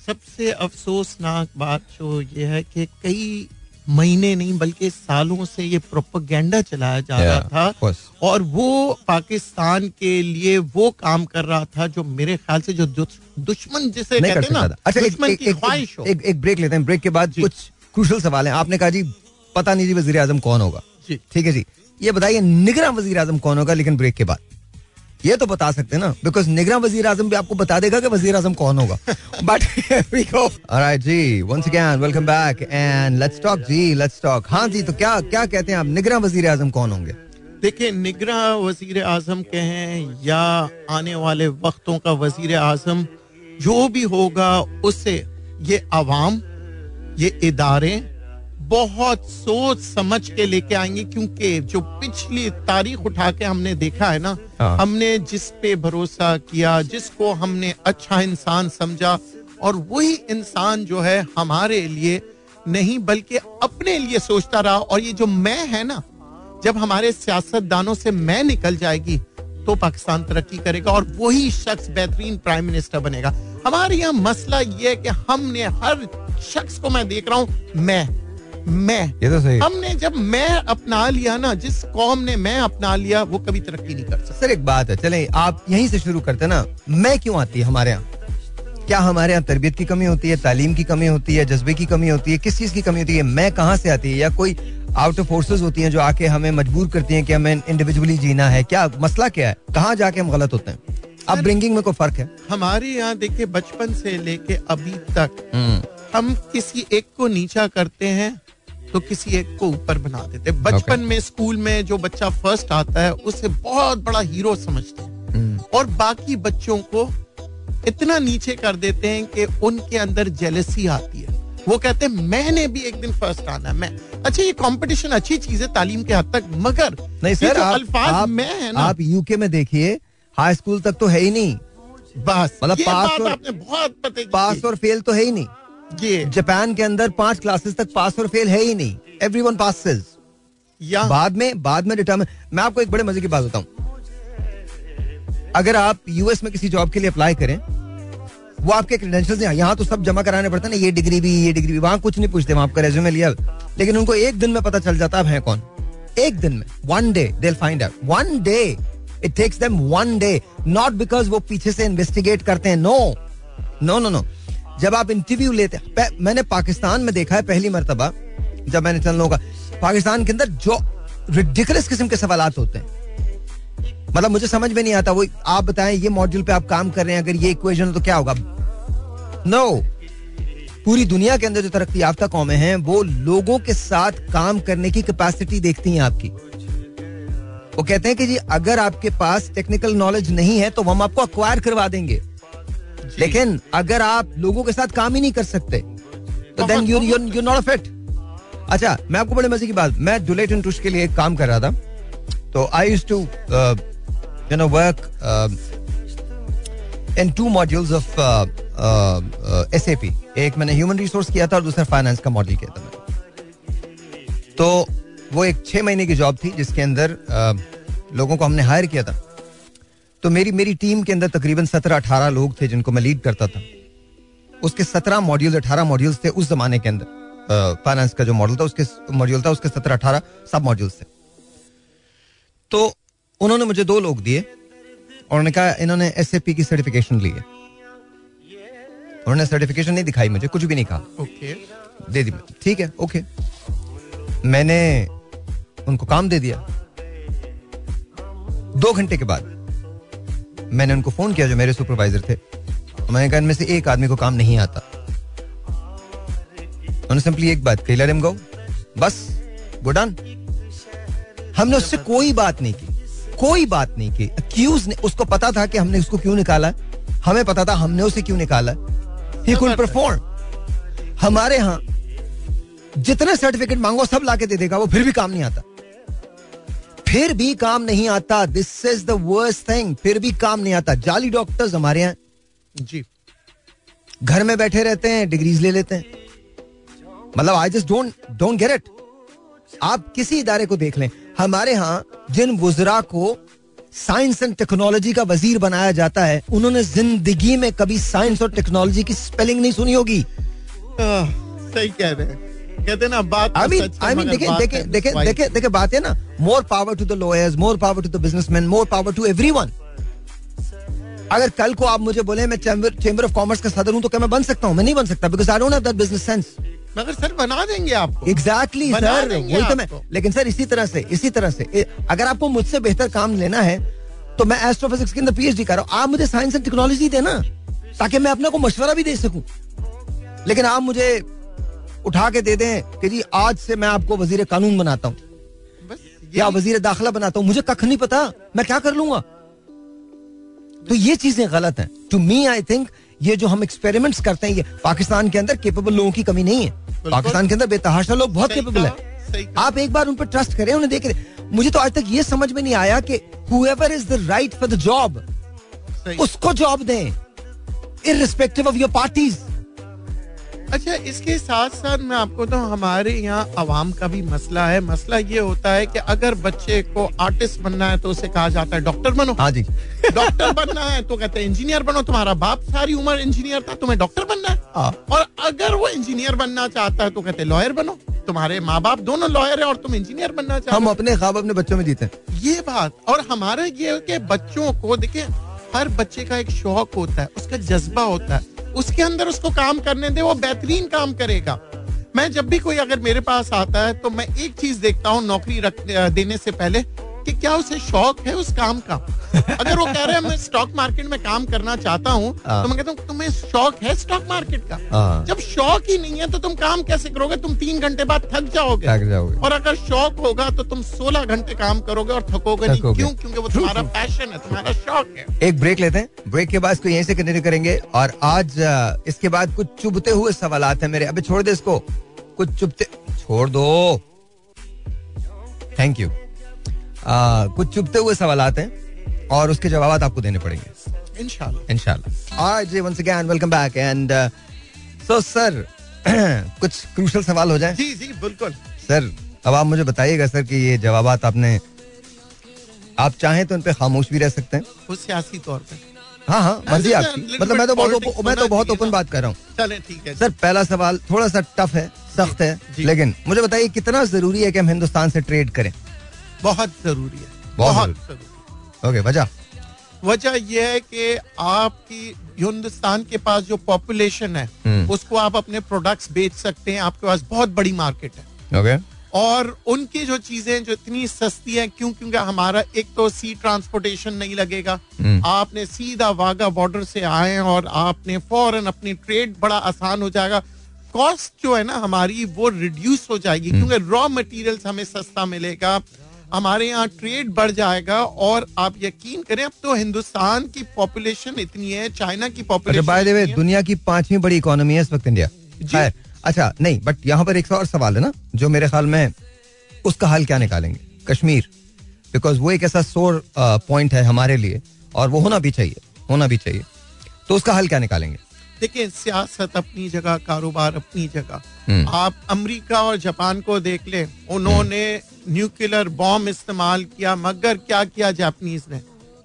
सबसे अफसोसनाक बात जो ये है कि कई महीने नहीं बल्कि सालों से ये प्रोपोगेंडा चलाया जा Yeah, रहा था और वो पाकिस्तान के लिए वो काम कर रहा था जो मेरे ख्याल से जो दुश्मन जिसे कहते हैं ना अच्छा दुश्मन एक, की एक, ख्वाहिश हो। एक, एक ब्रेक लेते हैं। ब्रेक के बाद कुछ क्रूशल सवाल है। आपने कहा जी पता नहीं जी वज़ीर आज़म कौन होगा। ठीक है जी। ये बताइए निगरान वज़ीर आज़म कौन होगा लेकिन ब्रेक के बाद? ये तो बता सकते हैं ना बिकॉज़ निगरान वज़ीर आज़म भी आपको बता देगा कि वज़ीर आज़म कौन होगा। But we go alright ji once again welcome back and let's talk ji let's talk हाँ जी तो क्या क्या कहते हैं आप? निगरा वज़ीर आज़म कौन होंगे? देखिए निगरा वज़ीर आज़म कहें या आने वाले वक्तों का वज़ीर आज़म जो भी होगा उससे ये आवाम ये इदारे बहुत सोच समझ के लेके आएँगे क्योंकि जो पिछली तारीख उठा के हमने देखा है ना हाँ। हमने जिस पे भरोसा किया जिसको हमने अच्छा इंसान समझा और वही इंसान जो है हमारे लिए नहीं बल्कि अपने लिए सोचता रहा। और ये जो मैं है ना जब हमारे सियासतदानों से मैं निकल जाएगी तो पाकिस्तान तरक्की करेगा और वही शख्स बेहतरीन प्राइम मिनिस्टर बनेगा। हमारे यहाँ मसला ये है कि हमने हर शख्स को मैं देख रहा हूँ मैं। मैं। ये तो सही हमने जब मैं अपना लिया ना जिस कौम ने मैं अपना लिया वो कभी तरक्की नहीं कर सकता। सर एक बात है चले आप यहीं से शुरू करते ना मैं क्यों आती है हमारे यहाँ? क्या हमारे यहाँ तरबियत की कमी होती है तालीम की कमी होती है जज्बे की कमी होती है किस चीज़ की कमी होती है मैं कहाँ से आती है? या कोई आउट ऑफ़ फोर्सेस होती हैं जो आके हमें मजबूर करती हैं कि हमें इंडिविजुअली जीना है? क्या मसला क्या है? कहाँ जाके हम गलत होते हैं? अब ब्रिंगिंग में कोई फ़र्क है? हमारे यहाँ देखिए बचपन से लेके अभी तक हम्म, हम किसी एक को नीचा करते हैं तो किसी एक को ऊपर बना देते। बचपन में स्कूल में जो बच्चा फ़र्स्ट आता है उसे बहुत बड़ा हीरो समझते हैं। हम्म, और बाकी बच्चों को इतना नीचे कर देते हैं कि उनके अंदर जेलसी आती है। वो कहते हैं मैंने भी एक दिन फ़र्स्ट आना है। मैं अच्छा ये कंपटीशन अच्छी चीज़ है तालीम के हद तक मगर नहीं सर आप, अल्फाज आप, मैं है ना आप यूके में देखिए हाई स्कूल तक तो है ही नहीं। बस मतलब पास और- आपने बहुत पते पास और फेल तो है ही नहीं। जापान के अंदर पाँच क्लासेस तक पास और फेल है ही नहीं। एवरी वन पासिस या। बाद में बाद में डिटर्मिन मैं आपको एक बड़े मज़े की बात बताऊँ। अगर आप यूएस में किसी जॉब के लिए अप्लाई करें वो आपके क्रेडेंशियल्स हैं। यहाँ तो सब जमा कराने पड़ते हैं ना ये डिग्री भी ये डिग्री भी। वहाँ कुछ नहीं पूछते वहाँ आपका रेज्यूमे लिया लेकिन उनको एक दिन में पता चल जाता है कौन? एक दिन में। One day they find out one day it takes them one day not because वो पीछे से इन्वेस्टिगेट करते हैं नो नो नो नो जब आप इंटरव्यू लेते हैं मैंने पाकिस्तान में देखा है पहली मरतबा, जब मैंने चंद लोगों का, पाकिस्तान के अंदर जो रिडिकुलस किस्म के सवाल होते हैं। मतलब मुझे समझ में नहीं आता, वो, आप बताएँ, ये मॉड्यूल पे आप काम कर रहे हैं, अगर ये इक्वेशन हो तो क्या होगा? नो पूरी दुनिया के अंदर जो तरक्की याफ्ता कौमें हैं, वो लोगों के साथ काम करने की कैपेसिटी देखती हैं आपकी। वो कहते हैं कि जी, अगर आपके पास टेक्निकल नॉलेज नहीं है तो हम आपको अक्वायर करवा देंगे। लेकिन अगर आप लोगों के साथ काम ही नहीं कर सकते तो then you you you not fit अच्छा मैं आपको बड़े मज़े की बात मैं डुलेट एंड टुश के लिए एक काम कर रहा था। तो I use to you know work in two modules of S A P एक मैंने ह्यूमन रिसोर्स किया था और दूसरा फाइनेंस का मॉडल किया था मैंने। तो वो एक छह महीने की जॉब थी जिसके अंदर uh, लोगों को हमने हायर किया था। तो मेरी मेरी टीम के अंदर तकरीबन सत्रह अठारह लोग थे जिनको मैं लीड करता था। उसके सत्रह मॉड्यूल अठारह मॉड्यूल्स थे उस जमाने के अंदर। फाइनेंस का जो मॉडल था उसके मॉड्यूल था उसके सत्रह अठारह सब मॉड्यूल्स थे। तो उन्होंने मुझे दो लोग दिए और उन्होंने कहा इन्होंने एसएपी की सर्टिफिकेशन ली है। उन्होंने सर्टिफिकेशन नहीं दिखाई मुझे कुछ भी नहीं कहा। ओके दे दी ठीक है ओके मैंने उनको काम दे दिया। दो घंटे के बाद मैंने उनको फ़ोन किया जो मेरे सुपरवाइजर थे। मैंने कहा, इनमें से एक आदमी को काम नहीं आता। उन्होंने सिंपली एक बात कही लेट गो बस गुड डन हमने उससे कोई बात नहीं की, कोई बात नहीं की। अक्यूज ने, उसको पता था कि हमने उसको क्यों निकाला। हमें पता था हमने उसे क्यों निकाला। ही कुड परफॉर्म हमारे यहाँ जितने सर्टिफिकेट मांगो, सब लाके दे देगा, वो फिर भी काम नहीं आता। फिर भी काम नहीं आता. This is the worst thing फिर भी काम नहीं आता. जाली डॉक्टर्स हमारे यहाँ. जी। घर में बैठे रहते हैं डिग्रीज ले लेते हैं. मतलब I just don't don't get it आप किसी इदारे को देख लें. हमारे यहाँ जिन वुजरा को साइंस एंड टेक्नोलॉजी का वज़ीर बनाया जाता है उन्होंने ज़िंदगी में कभी साइंस और टेक्नोलॉजी की स्पेलिंग नहीं सुनी होगी. सही कह रहे हैं। कहते ना बात आई मीन आई मीन देखे देखे देखे देखे देखे बात है ना more power to the lawyers more power to the businessman more power to everyone अगर कल को आप मुझे बोले मैं चैम्बर चैम्बर ऑफ़ कॉमर्स का सदर हूँ तो क्या मैं बन सकता हूँ? मैं नहीं बन सकता because I don't have that business sense मगर सर बना देंगे आपको। एग्जैक्टली बना सर वही तो मैं लेकिन सर इसी तरह से इसी तरह से अगर आपको मुझसे बेहतर काम लेना है तो मैं एस्ट्रोफिजिक्स के अंदर पीएचडी कर रहा हूँ। आप मुझे साइंस एंड टेक्नोलॉजी देना ताकि मैं अपने को मशवरा भी दे सकूँ। लेकिन आप मुझे उठा के दे दें कि जी आज से मैं आपको वज़ीर कानून बनाता हूँ। या वज़ीर दाखिला बनाता हूँ। मुझे कख नहीं पता मैं क्या कर लूँगा? तो ये चीज़ें गलत हैं। टू मी आई थिंक ये जो हम एक्सपेरिमेंट्स करते हैं ये पाकिस्तान के अंदर केपेबल लोगों की कमी नहीं है। पाकिस्तान के अंदर बेतहाशा लोग बहुत केपेबल है। आप एक बार उन पर ट्रस्ट करें उन्हें देख रहे मुझे तो आज तक ये समझ में नहीं आया कि whoever is the right for the job उसको जॉब दें इररिस्पेक्टिव ऑफ़ योर पार्टीज़ अच्छा इसके साथ साथ मैं आपको तो हमारे यहाँ अवाम का भी मसला है। मसला ये होता है कि अगर बच्चे को आर्टिस्ट बनना है तो उसे कहा जाता है डॉक्टर बनो। हाँ जी। [laughs] डॉक्टर बनना है तो कहते हैं इंजीनियर बनो। तुम्हारा बाप सारी उम्र इंजीनियर था तुम्हें डॉक्टर बनना है। हाँ। और अगर वो इंजीनियर बनना चाहता है तो कहते हैं लॉयर बनो। तुम्हारे माँ बाप दोनों लॉयर है और तुम इंजीनियर बनना चाहते हम अपने ख्वाब अपने बच्चों में जीते ये बात और हमारा ये कि बच्चों को देखिए हर बच्चे का एक शौक होता है, उसका जज्बा होता है। उसके अंदर उसको काम करने दे, वो बेहतरीन काम करेगा। मैं जब भी कोई अगर मेरे पास आता है तो मैं एक चीज़ देखता हूँ, नौकरी रख, देने से पहले। कि क्या उसे शौक है उस काम का? अगर वो कह रहे हैं मैं स्टॉक मार्केट में काम करना चाहता हूँ हाँ। तो मैं कहता हूँ तुम्हें शौक है स्टॉक मार्केट का? हाँ। जब शौक ही नहीं है तो तुम काम कैसे करोगे? तुम तीन घंटे बाद थक जाओगे। थक जाओगे। और अगर शौक होगा तो तुम 16 घंटे काम करोगे और थकोगे नहीं। क्यों? क्योंकि वो तुम्हारा पैशन है तुम्हारा शौक है। एक ब्रेक लेते हैं। ब्रेक के बाद इसको यहीं से कंटिन्यू करेंगे। और आज इसके बाद कुछ चुभते हुए सवाल हैं मेरे। अभी छोड़ दे इसको। कुछ चुभते छोड़ दो। थैंक यू कुछ चुपते हुए सवाल आते हैं और उसके जवाब आपको देने पड़ेंगे। इंशाल्लाह। इंशाल्लाह। आज जी once again welcome back and so sir कुछ क्रूशल सवाल हो जाए? जी जी बिल्कुल। सर अब आप मुझे बताइएगा सर कि ये जवाब आपने आप चाहें तो इन पे खामोश भी रह सकते हैं। सियासी तौर पे। हाँ हाँ मर्ज़ी आपकी। मतलब मैं तो बहुत मैं तो बहुत ओपन बात कर रहा हूँ। चले ठीक है। सर पहला सवाल थोड़ा सा टफ है सख्त है लेकिन मुझे बताइए कितना ज़रूरी है कि हम हिंदुस्तान से ट्रेड करें? बहुत ज़रूरी है। बहुत ज़रूरी। ओके वजह? वजह यह है कि आपकी हिंदुस्तान के पास जो पॉपुलेशन है हम्म। उसको आप अपने प्रोडक्ट्स बेच सकते हैं। आपके पास बहुत बड़ी मार्केट है। ओके। और उनकी जो चीज़ें जो इतनी सस्ती हैं क्यों? क्योंकि हमारा एक तो सी ट्रांसपोर्टेशन नहीं लगेगा। हम्म। आपने सीधा वागा बॉर्डर से आए और आपने फॉरन अपनी ट्रेड बड़ा आसान हो जाएगा। कॉस्ट जो है ना हमारी वो रिड्यूस हो जाएगी क्योंकि रॉ मटेरियल्स हमें सस्ता मिलेगा। हमारे यहाँ ट्रेड बढ़ जाएगा और आप यकीन करें अब तो हिंदुस्तान की पॉपुलेशन इतनी है चाइना की अच्छा बाय द वे पॉपुलेशन दुनिया की पांचवी बड़ी इकोनॉमी है इस वक्त इंडिया जी। अच्छा नहीं बट यहाँ पर एक और सवाल है ना जो मेरे ख्याल में उसका हल क्या निकालेंगे? कश्मीर बिकॉज़ वो एक ऐसा सोर पॉइंट है हमारे लिए और वो होना भी चाहिए होना भी चाहिए। तो उसका हल क्या निकालेंगे? देखिए सियासत अपनी जगह कारोबार अपनी जगह। हम्म। आप अमेरिका और जापान को देख लें उन्होंने न्यूक्लियर बॉम्ब इस्तेमाल किया मगर क्या किया जापानीज ने?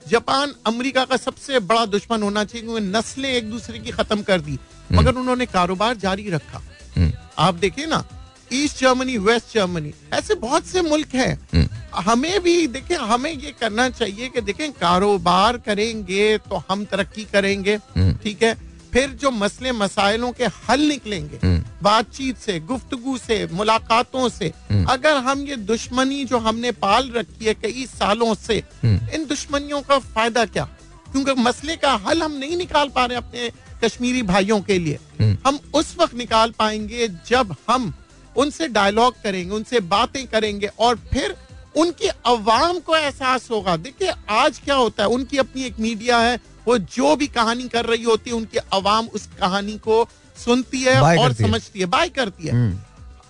जापान अमेरिका का सबसे बड़ा दुश्मन होना चाहिए क्योंकि नस्लें एक दूसरे की खत्म कर दी मगर उन्होंने कारोबार जारी रखा। हम्म, आप देखिए ना ईस्ट जर्मनी वेस्ट जर्मनी ऐसे बहुत से मुल्क हैं। हम्म। हमें भी देखें हमें ये करना चाहिए कि देखें कारोबार करेंगे तो हम तरक्की करेंगे हम्म। ठीक है? फिर जो मसले मसाइलों के हल निकलेंगे हम्म। बातचीत से गुफ्तगु से मुलाकातों से हम्म। अगर हम ये दुश्मनी जो हमने पाल रखी है कई सालों से हम्म। इन दुश्मनियों का फ़ायदा क्या क्योंकि मसले का हल हम नहीं निकाल पा रहे अपने कश्मीरी भाइयों के लिए। हम उस वक्त निकाल पाएँगे जब हम उनसे डायलॉग करेंगे उनसे बातें करेंगे और फिर उनकी अवाम को एहसास होगा देखिए आज क्या होता है उनकी अपनी एक मीडिया है वो जो भी कहानी कर रही होती है उनकी आवाम उस कहानी को सुनती है और। समझती है बाय करती है हम्म।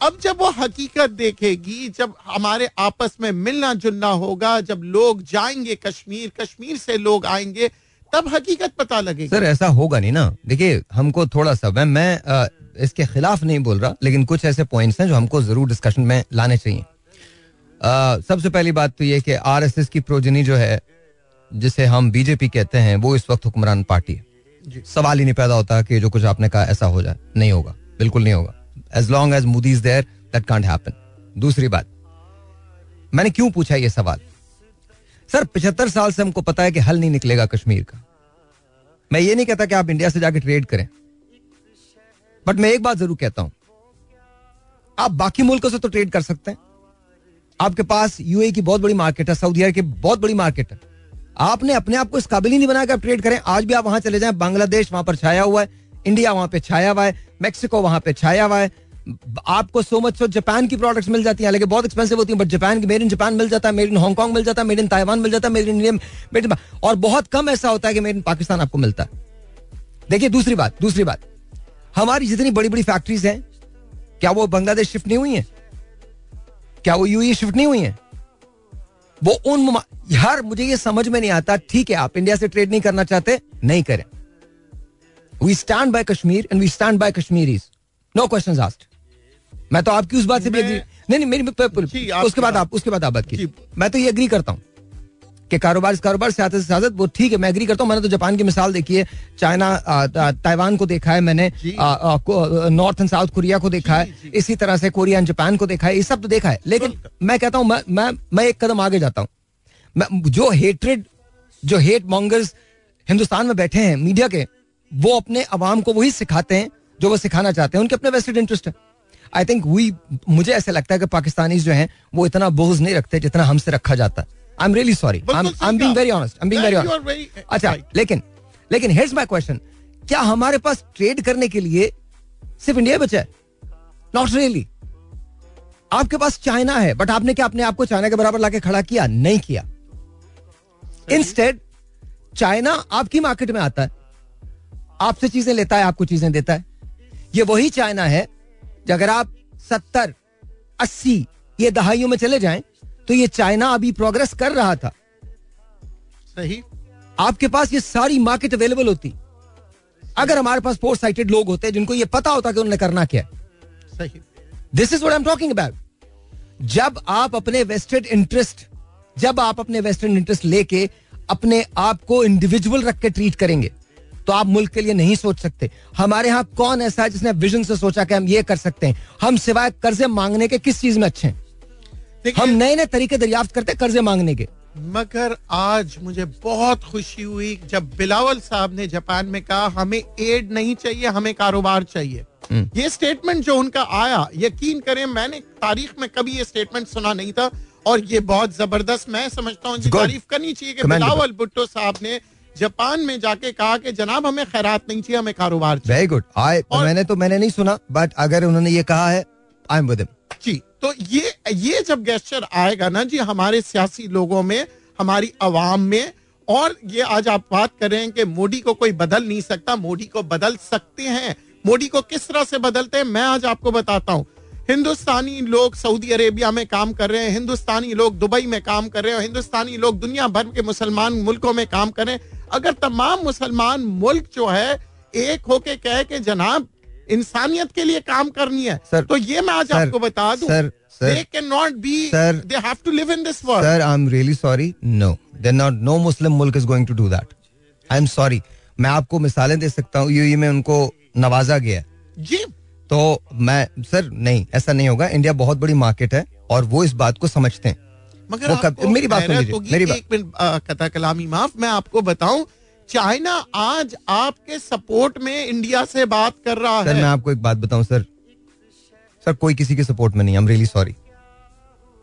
अब जब वो हकीकत देखेगी जब हमारे आपस में मिलना जुलना होगा जब लोग जाएँगे कश्मीर कश्मीर से लोग आएँगे तब हकीकत पता लगेगी सर ऐसा होगा नहीं ना देखिए हमको थोड़ा सा मैं मैं अ, इसके खिलाफ नहीं बोल रहा लेकिन कुछ ऐसे पॉइंट्स हैं जो हमको ज़रूर डिस्कशन में लाने चाहिए सबसे पहली बात तो ये कि आरएसएस की प्रोजनी जो है जिसे हम बीजेपी कहते हैं वो इस वक्त हुक्मरान पार्टी है। सवाल ही नहीं पैदा होता कि जो कुछ आपने कहा ऐसा हो जाए। नहीं होगा। बिल्कुल नहीं होगा। As long as Modi is there that can't happen दूसरी बात मैंने क्यों पूछा ये सवाल? सर पिछहत्तर साल से हमको पता है कि हल नहीं निकलेगा कश्मीर का। मैं ये नहीं कहता कि आप इंडिया से जाके ट्रेड करें। बट मैं एक बात ज़रूर कहता हूँ। आप बाकी मुल्कों से तो ट्रेड कर सकते हैं। आपके पास यूए की बहुत बड़ी मार्केट है सऊदी अरब की बहुत बड़ी मार्केट है। आपने अपने आप को इस काबिल ही नहीं बनाया कि आप ट्रेड करें। आज भी आप वहाँ चले जाएँ, बांग्लादेश वहाँ पर छाया हुआ है, इंडिया वहाँ पे छाया हुआ है, मैक्सिको वहाँ पे छाया हुआ है। आपको सो मच सो जापान की प्रोडक्ट्स मिल जाती हैं लेकिन बहुत एक्सपेंसिव होती हैं बट जापान की मेड इन जापान मिल जाता है मेड इन हांगकांग मिल जाता है मेड इन ताइवान मिल जाता है made in India made in और बहुत कम ऐसा होता है कि मेड इन पाकिस्तान आपको मिलता है। देखिए, दूसरी बात दूसरी बात। हमारी जितनी बड़ी बड़ी फैक्ट्रीज हैं, क्या वो बांग्लादेश शिफ्ट नहीं हुई है? क्या वो यूई शिफ्ट नहीं हुई हैं? वो उन यार मुझे ये समझ में नहीं आता। ठीक है आप इंडिया से ट्रेड नहीं करना चाहते नहीं करें। We stand by Kashmir and we stand by Kashmiris no question asked मैं तो आपकी उस बात से भी एग्री नहीं नहीं मेरी उसके बाद आप उसके बाद आप बात की मैं तो ये एग्री करता हूँ। कि कारोबार से कारोबार सियासत से सियासत वो ठीक है मैं एग्री करता हूँ। मैंने तो जापान की मिसाल देखी है चाइना ताइवान को देखा है मैंने नॉर्थ एंड साउथ कोरिया को देखा है इसी तरह से कोरिया एंड जापान को देखा है ये सब तो देखा है। लेकिन मैं कहता हूँ मैं मैं मैं एक कदम आगे जाता हूँ। जो हेट्रेड जो हेट मॉन्गर्स हिंदुस्तान में बैठे हैं मीडिया के वो अपने अवाम को वही सिखाते हैं जो वो सिखाना चाहते हैं। उनके अपने वेस्टेड इंटरेस्ट है। आई थिंक वी मुझे ऐसा लगता है कि पाकिस्तानी जो हैं वो इतना बोझ नहीं रखते जितना हमसे रखा जाता है। I am really sorry I am being very honest I am being very honest अच्छा लेकिन लेकिन हेयर्स माय क्वेश्चन क्या हमारे पास ट्रेड करने के लिए सिर्फ़ इंडिया बचा है? नॉट रियली आपके पास चाइना है बट आपने क्या अपने आप को चाइना के बराबर लाके खड़ा किया? नहीं किया। इंस्टेड चाइना आपकी मार्केट में आता है। आपसे चीज़ें लेता है आपको चीज़ें देता है। ये वही चाइना है अगर आप सत्तर अस्सी ये दहाइयों में चले जाएँ तो ये चाइना अभी प्रोग्रेस कर रहा था। सही। आपके पास ये सारी मार्केट अवेलेबल होती। अगर हमारे पास फोर साइटेड लोग होते जिनको ये पता होता कि उन्होंने करना क्या सही। This is what I am talking about जब आप अपने वेस्टेड इंटरेस्ट जब आप अपने वेस्टर्न इंटरेस्ट लेके अपने आप को इंडिविजुअल रख के ट्रीट करेंगे तो आप मुल्क के लिए नहीं सोच सकते। हमारे यहाँ कौन ऐसा है जिसने विजन से सोचा कि हम ये कर सकते हैं। हम सिवाय कर्जे मांगने के किस चीज़ में अच्छे हैं? हम नए नए तरीके दरियाफ्त करते कर्जे मांगने के। मगर आज मुझे बहुत खुशी हुई जब बिलावल साहब ने जापान में कहा हमें एड नहीं चाहिए हमें कारोबार चाहिए। हम्म। ये स्टेटमेंट जो उनका आया यकीन करें मैंने तारीख में कभी ये स्टेटमेंट सुना नहीं था और ये बहुत ज़बरदस्त मैं समझता हूँ तारीफ़ करनी चाहिए कि बिलावल भुट्टो साहब ने जापान में जाके कहा कि जनाब हमें खैरात नहीं चाहिए हमें कारोबार चाहिए। वेरी गुड आई मैंने तो मैंने नहीं सुना बट अगर उन्होंने ये कहा है आई एम विद हिम जी तो ये ये जब गेस्चर आएगा ना, जी, हमारे सियासी लोगों में, हमारी आवाम में, और ये आज आप बात कर रहे हैं कि मोदी को कोई बदल नहीं सकता, मोदी को बदल सकते हैं। मोदी को किस तरह से बदलते हैं, मैं आज आपको बताता हूँ। हिंदुस्तानी लोग सऊदी अरेबिया में काम कर रहे हैं, हिंदुस्तानी लोग दुबई में काम कर रहे हैं हिंदुस्तानी लोग दुनिया भर के मुसलमान मुल्कों में काम कर रहे हैं। अगर तमाम मुसलमान मुल्क जो है, एक होके कहे कि जनाब इंसानियत के लिए काम करनी है। सर, तो ये मैं आज सर, आपको बता दूँ sir, sir, they cannot be sir, they have to live in this world sir I am really sorry no not no Muslim मुल्क is going to do that I am sorry मैं आपको मिसालें दे सकता हूँ Yui में उनको नवाजा गया। जी। तो मैं सर नहीं ऐसा नहीं होगा। इंडिया बहुत बड़ी मार्केट है और वो इस बात को समझते हैं। मगर वो कब- मेरी बात मेरी बात- एक मिनट कथा कलामी माफ़ मैं आपको बताऊँ चाइना आज आपके सपोर्ट में इंडिया से बात कर रहा सर मैं आपको एक बात बताऊँ सर। सर कोई किसी के सपोर्ट में नहीं आई एम रियली सॉरी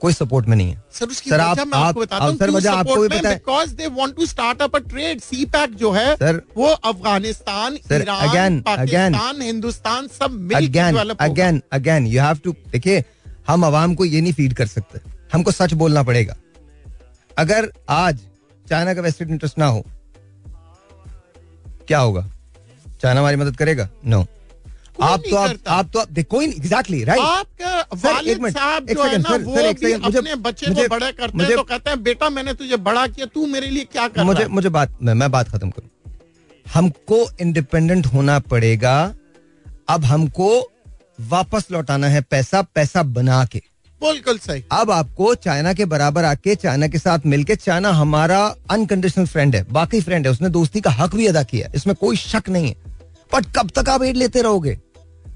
कोई सपोर्ट में नहीं है। सर उसकी सर, आप- मैं आपको आप- बताता हूँ आप- सर, वजह आपको भी पता है। Because they want to start up a trade CPEC जो है सर, वो अफ़गानिस्तान ईरान पाकिस्तान हिंदुस्तान सब again again again you have to देखिए हम आवाम को ये नहीं फ़ीड कर सकते। हमको सच बोलना पड़ेगा। अगर आज चाइना का वेस्टेड इंटरेस्ट ना हो क्या होगा? चाइना हमारी मदद करेगा? नो आप तो आप आप तो आप देखो एग्जैक्टली राइट आपका है हैं तो हैं बेटा मैंने तुझे बड़ा किया तू मेरे लिए क्या कर मुझे मुझे बात मैं, मैं बात खत्म करूँ। हमको इंडिपेंडेंट होना पड़ेगा। अब हमको वापस लौटाना है पैसा पैसा बना के। बिल्कुल सही। अब आपको चाइना के बराबर आके चाइना के साथ मिलके चाइना हमारा अनकंडीशनल फ्रेंड है बाकी फ्रेंड है। उसने दोस्ती का हक भी अदा किया इसमें कोई शक नहीं है। बट कब तक आप एड लेते रहोगे?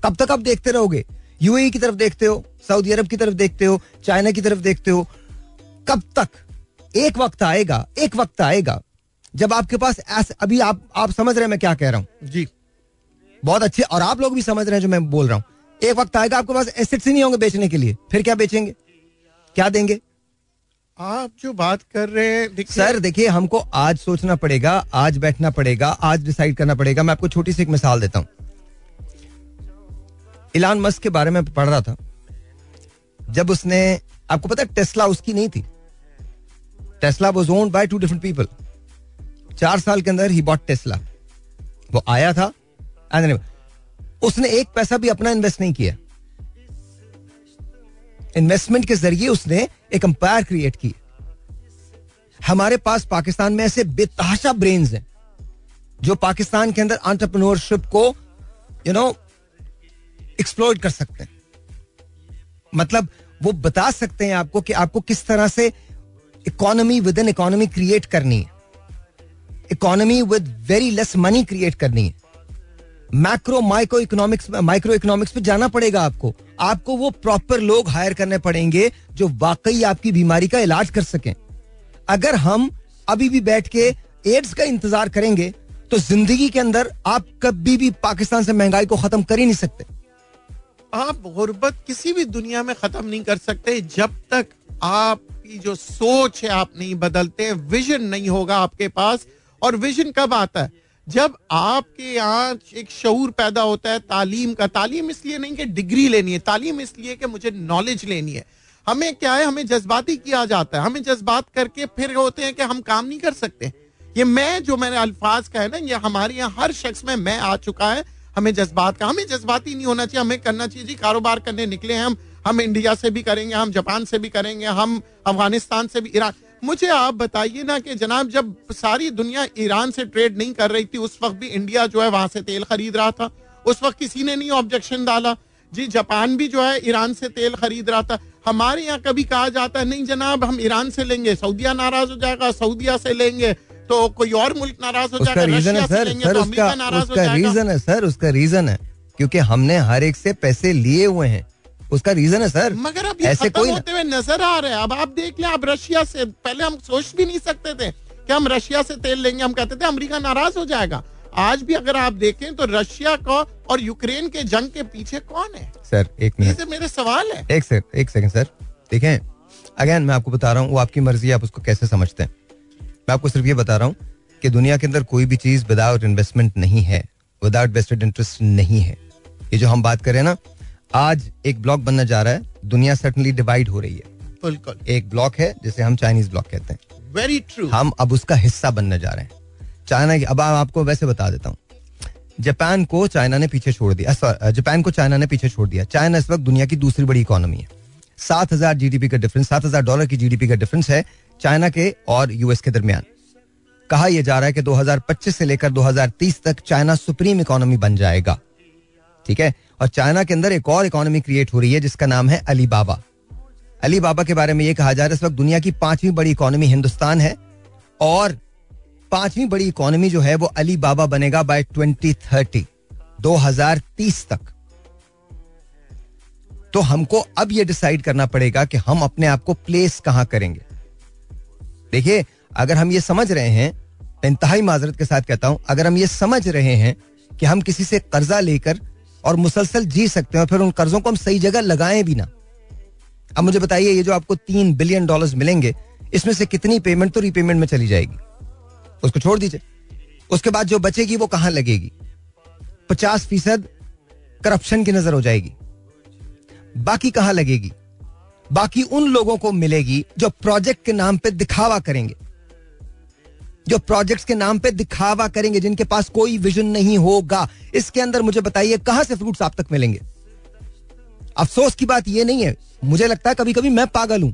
कब तक आप देखते रहोगे? यूएई की तरफ़ देखते हो सऊदी अरब की तरफ़ देखते हो चाइना की तरफ़ देखते हो। कब तक? एक वक्त आएगा एक वक्त आएगा। जब आपके पास ऐसे अभी आप आप समझ रहे हैं मैं क्या कह रहा हूँ। जी। बहुत अच्छे और आप लोग भी समझ रहे हैं जो मैं बोल रहा हूँ। एक वक्त आएगा आपके पास एसेट्स ही नहीं होंगे बेचने के लिए। फिर क्या बेचेंगे? क्या देंगे? आप जो बात कर रहे हैं सर देखिए हमको आज सोचना पड़ेगा आज बैठना पड़ेगा आज डिसाइड करना पड़ेगा। मैं आपको छोटी सी एक मिसाल देता हूँ। इलान मस्क के बारे में पढ़ रहा था। जब उसने आपको पता है टेस्ला उसकी नहीं थी। Tesla was owned by two different people चार साल के अंदर ही बॉट टेस्ला वो आया था उसने एक पैसा भी अपना इन्वेस्ट नहीं किया। इन्वेस्टमेंट के ज़रिए उसने एक अंपायर क्रिएट की। हमारे पास पाकिस्तान में ऐसे बेतहाशा ब्रेन्स हैं, जो पाकिस्तान के अंदर एंटरप्रेन्योरशिप को यू नो एक्सप्लोर कर सकते हैं। मतलब वो बता सकते हैं आपको कि आपको किस तरह से economy within economy create करनी है। Economy with very less money create करनी है। Macro micro economics micro economics पे जाना पड़ेगा आपको। आपको वो प्रॉपर लोग हायर करने पड़ेंगे जो वाकई आपकी बीमारी का इलाज कर सकें। अगर हम अभी भी बैठ के एड्स का इंतज़ार करेंगे तो ज़िंदगी के अंदर आप कभी भी पाकिस्तान से महँगाई को खत्म कर ही नहीं सकते। आप गुर्बत किसी भी दुनिया में खत्म नहीं कर सकते, जब तक आपकी जो सोच है आप नहीं बदलते विजन नहीं होगा आपके पास, और विजन कब आता है? जब आपके यहाँ एक शूर पैदा होता है, तालीम का, तालीम इसलिए नहीं कि डिग्री लेनी है, तालीम इसलिए कि मुझे नॉलेज लेनी है। हमें क्या है, हमें जज्बाती किया जाता है, हमें जज्बात करके फिर होते हैं कि हम काम नहीं कर सकते। ये मैं, जो मैंने अल्फाज का है ना, ये हमारे यहाँ हर शख्स में मैं आ चुका है, हमें जज्बात का, हमें जज्बाती नहीं होना चाहिए, हमें करना चाहिए, जी, कारोबार करने निकले हैं हम हम इंडिया से भी करेंगे, हम जापान से भी करेंगे, हम अफ़गानिस्तान से भी ईरान मुझे आप बताइए ना कि जनाब जब सारी दुनिया ईरान से ट्रेड नहीं कर रही थी उस वक्त भी इंडिया जो है वहाँ से तेल खरीद रहा था। उस वक्त किसी ने नहीं ऑब्जेक्शन डाला। जी जापान भी जो है ईरान से तेल खरीद रहा था। हमारे यहाँ कभी कहा जाता है नहीं जनाब हम ईरान से लेंगे सऊदिया नाराज़ हो जाएगा सऊदिया से लेंगे। तो कोई और मुल्क नाराज़ हो जाएगा रीजन है सर सर तो उसका नाराज़ हो उसका रीजन है सर उसका रीजन है क्योंकि हमने हर एक से पैसे लिए हुए हैं। उसका रीजन है सर मगर अब ऐसे कोई होते हुए नज़र आ रहे हैं। अब आप देख लें आप रशिया से पहले हम सोच भी नहीं सकते थे कि हम रशिया से तेल लेंगे। हम कहते थे अमेरिका नाराज़ हो जाएगा। आज भी अगर आप देखें तो रशिया का और यूक्रेन के जंग के पीछे कौन है? सर एक मिनट मेरे सवाल है। एक सेकंड एक सेकंड सर देखें अगेन मैं आपको बता रहा हूँ वो आपकी मर्ज़ी आप उसको कैसे समझते हैं? मैं आपको सिर्फ़ ये बता रहा हूँ कि दुनिया के अंदर कोई भी चीज़ विदाउट इन्वेस्टमेंट नहीं है विदाउट वेस्टेड इंटरेस्ट नहीं है। ये जो हम बात करें ना आज एक ब्लॉक बनना जा रहा है। दुनिया सर्टनली डिवाइड हो रही है। बिल्कुल। एक ब्लॉक है जिसे हम चाइनीज़ ब्लॉक कहते हैं। वेरी ट्रू हम अब उसका हिस्सा बनने जा रहे हैं। चाइना की अब आपको वैसे बता देता हूँ। जापान को चाइना ने पीछे छोड़ दिया। जापान को चाइना ने पीछे छोड़ दिया। चाइना इस वक्त दुनिया की दूसरी बड़ी इकोनॉमी है। सात हज़ार जीडीपी का डिफरेंस सात हज़ार डॉलर की जीडीपी का डिफरेंस है चाइना के और यूएस के दरमियान। कहा यह जा रहा है कि 2025 से लेकर 2030 तक चाइना सुप्रीम इकोनॉमी बन जाएगा। ठीक है? और चाइना के अंदर एक और इकोनॉमी क्रिएट हो रही है, जिसका नाम है अली बाबा अली बाबा के बारे में यह कहा जा रहा है, इस वक्त दुनिया की पांचवी बड़ी इकोनॉमी हिंदुस्तान है, और पांचवी बड़ी इकोनॉमी जो है वो अली बाबा बनेगा बाय 2030 2030 तक। तो हमको अब ये डिसाइड करना पड़ेगा कि हम अपने आप को प्लेस कहाँ करेंगे। देखिए, अगर हम ये समझ रहे हैं इंतहाई माजरत के साथ कहता हूँ, अगर हम ये समझ रहे हैं कि हम किसी से कर्जा लेकर और मुसलसल जी सकते हैं और फिर उन कर्जों को हम सही जगह लगाएँ भी ना। अब मुझे बताइए, ये जो आपको तीन बिलियन डॉलर्स मिलेंगे, इसमें से कितनी पेमेंट तो रीपेमेंट में चली जाएगी? उसको छोड़ दीजिए। उसके बाद जो बचेगी वो कहाँ लगेगी? पचास फ़ीसद करप्शन की नज़र हो जाएगी। बाकी कहाँ लगेगी? बाकी उन लोगों को मिलेगी जो प्रोजेक्ट के नाम पे दिखावा करेंगे। जो प्रोजेक्ट्स के नाम पे दिखावा करेंगे, जिनके पास कोई विजन नहीं होगा। इसके अंदर मुझे बताइए, कहाँ से फ्रूट्स आप तक मिलेंगे? अफसोस की बात यह नहीं है। मुझे लगता है कभी कभी मैं पागल हूँ।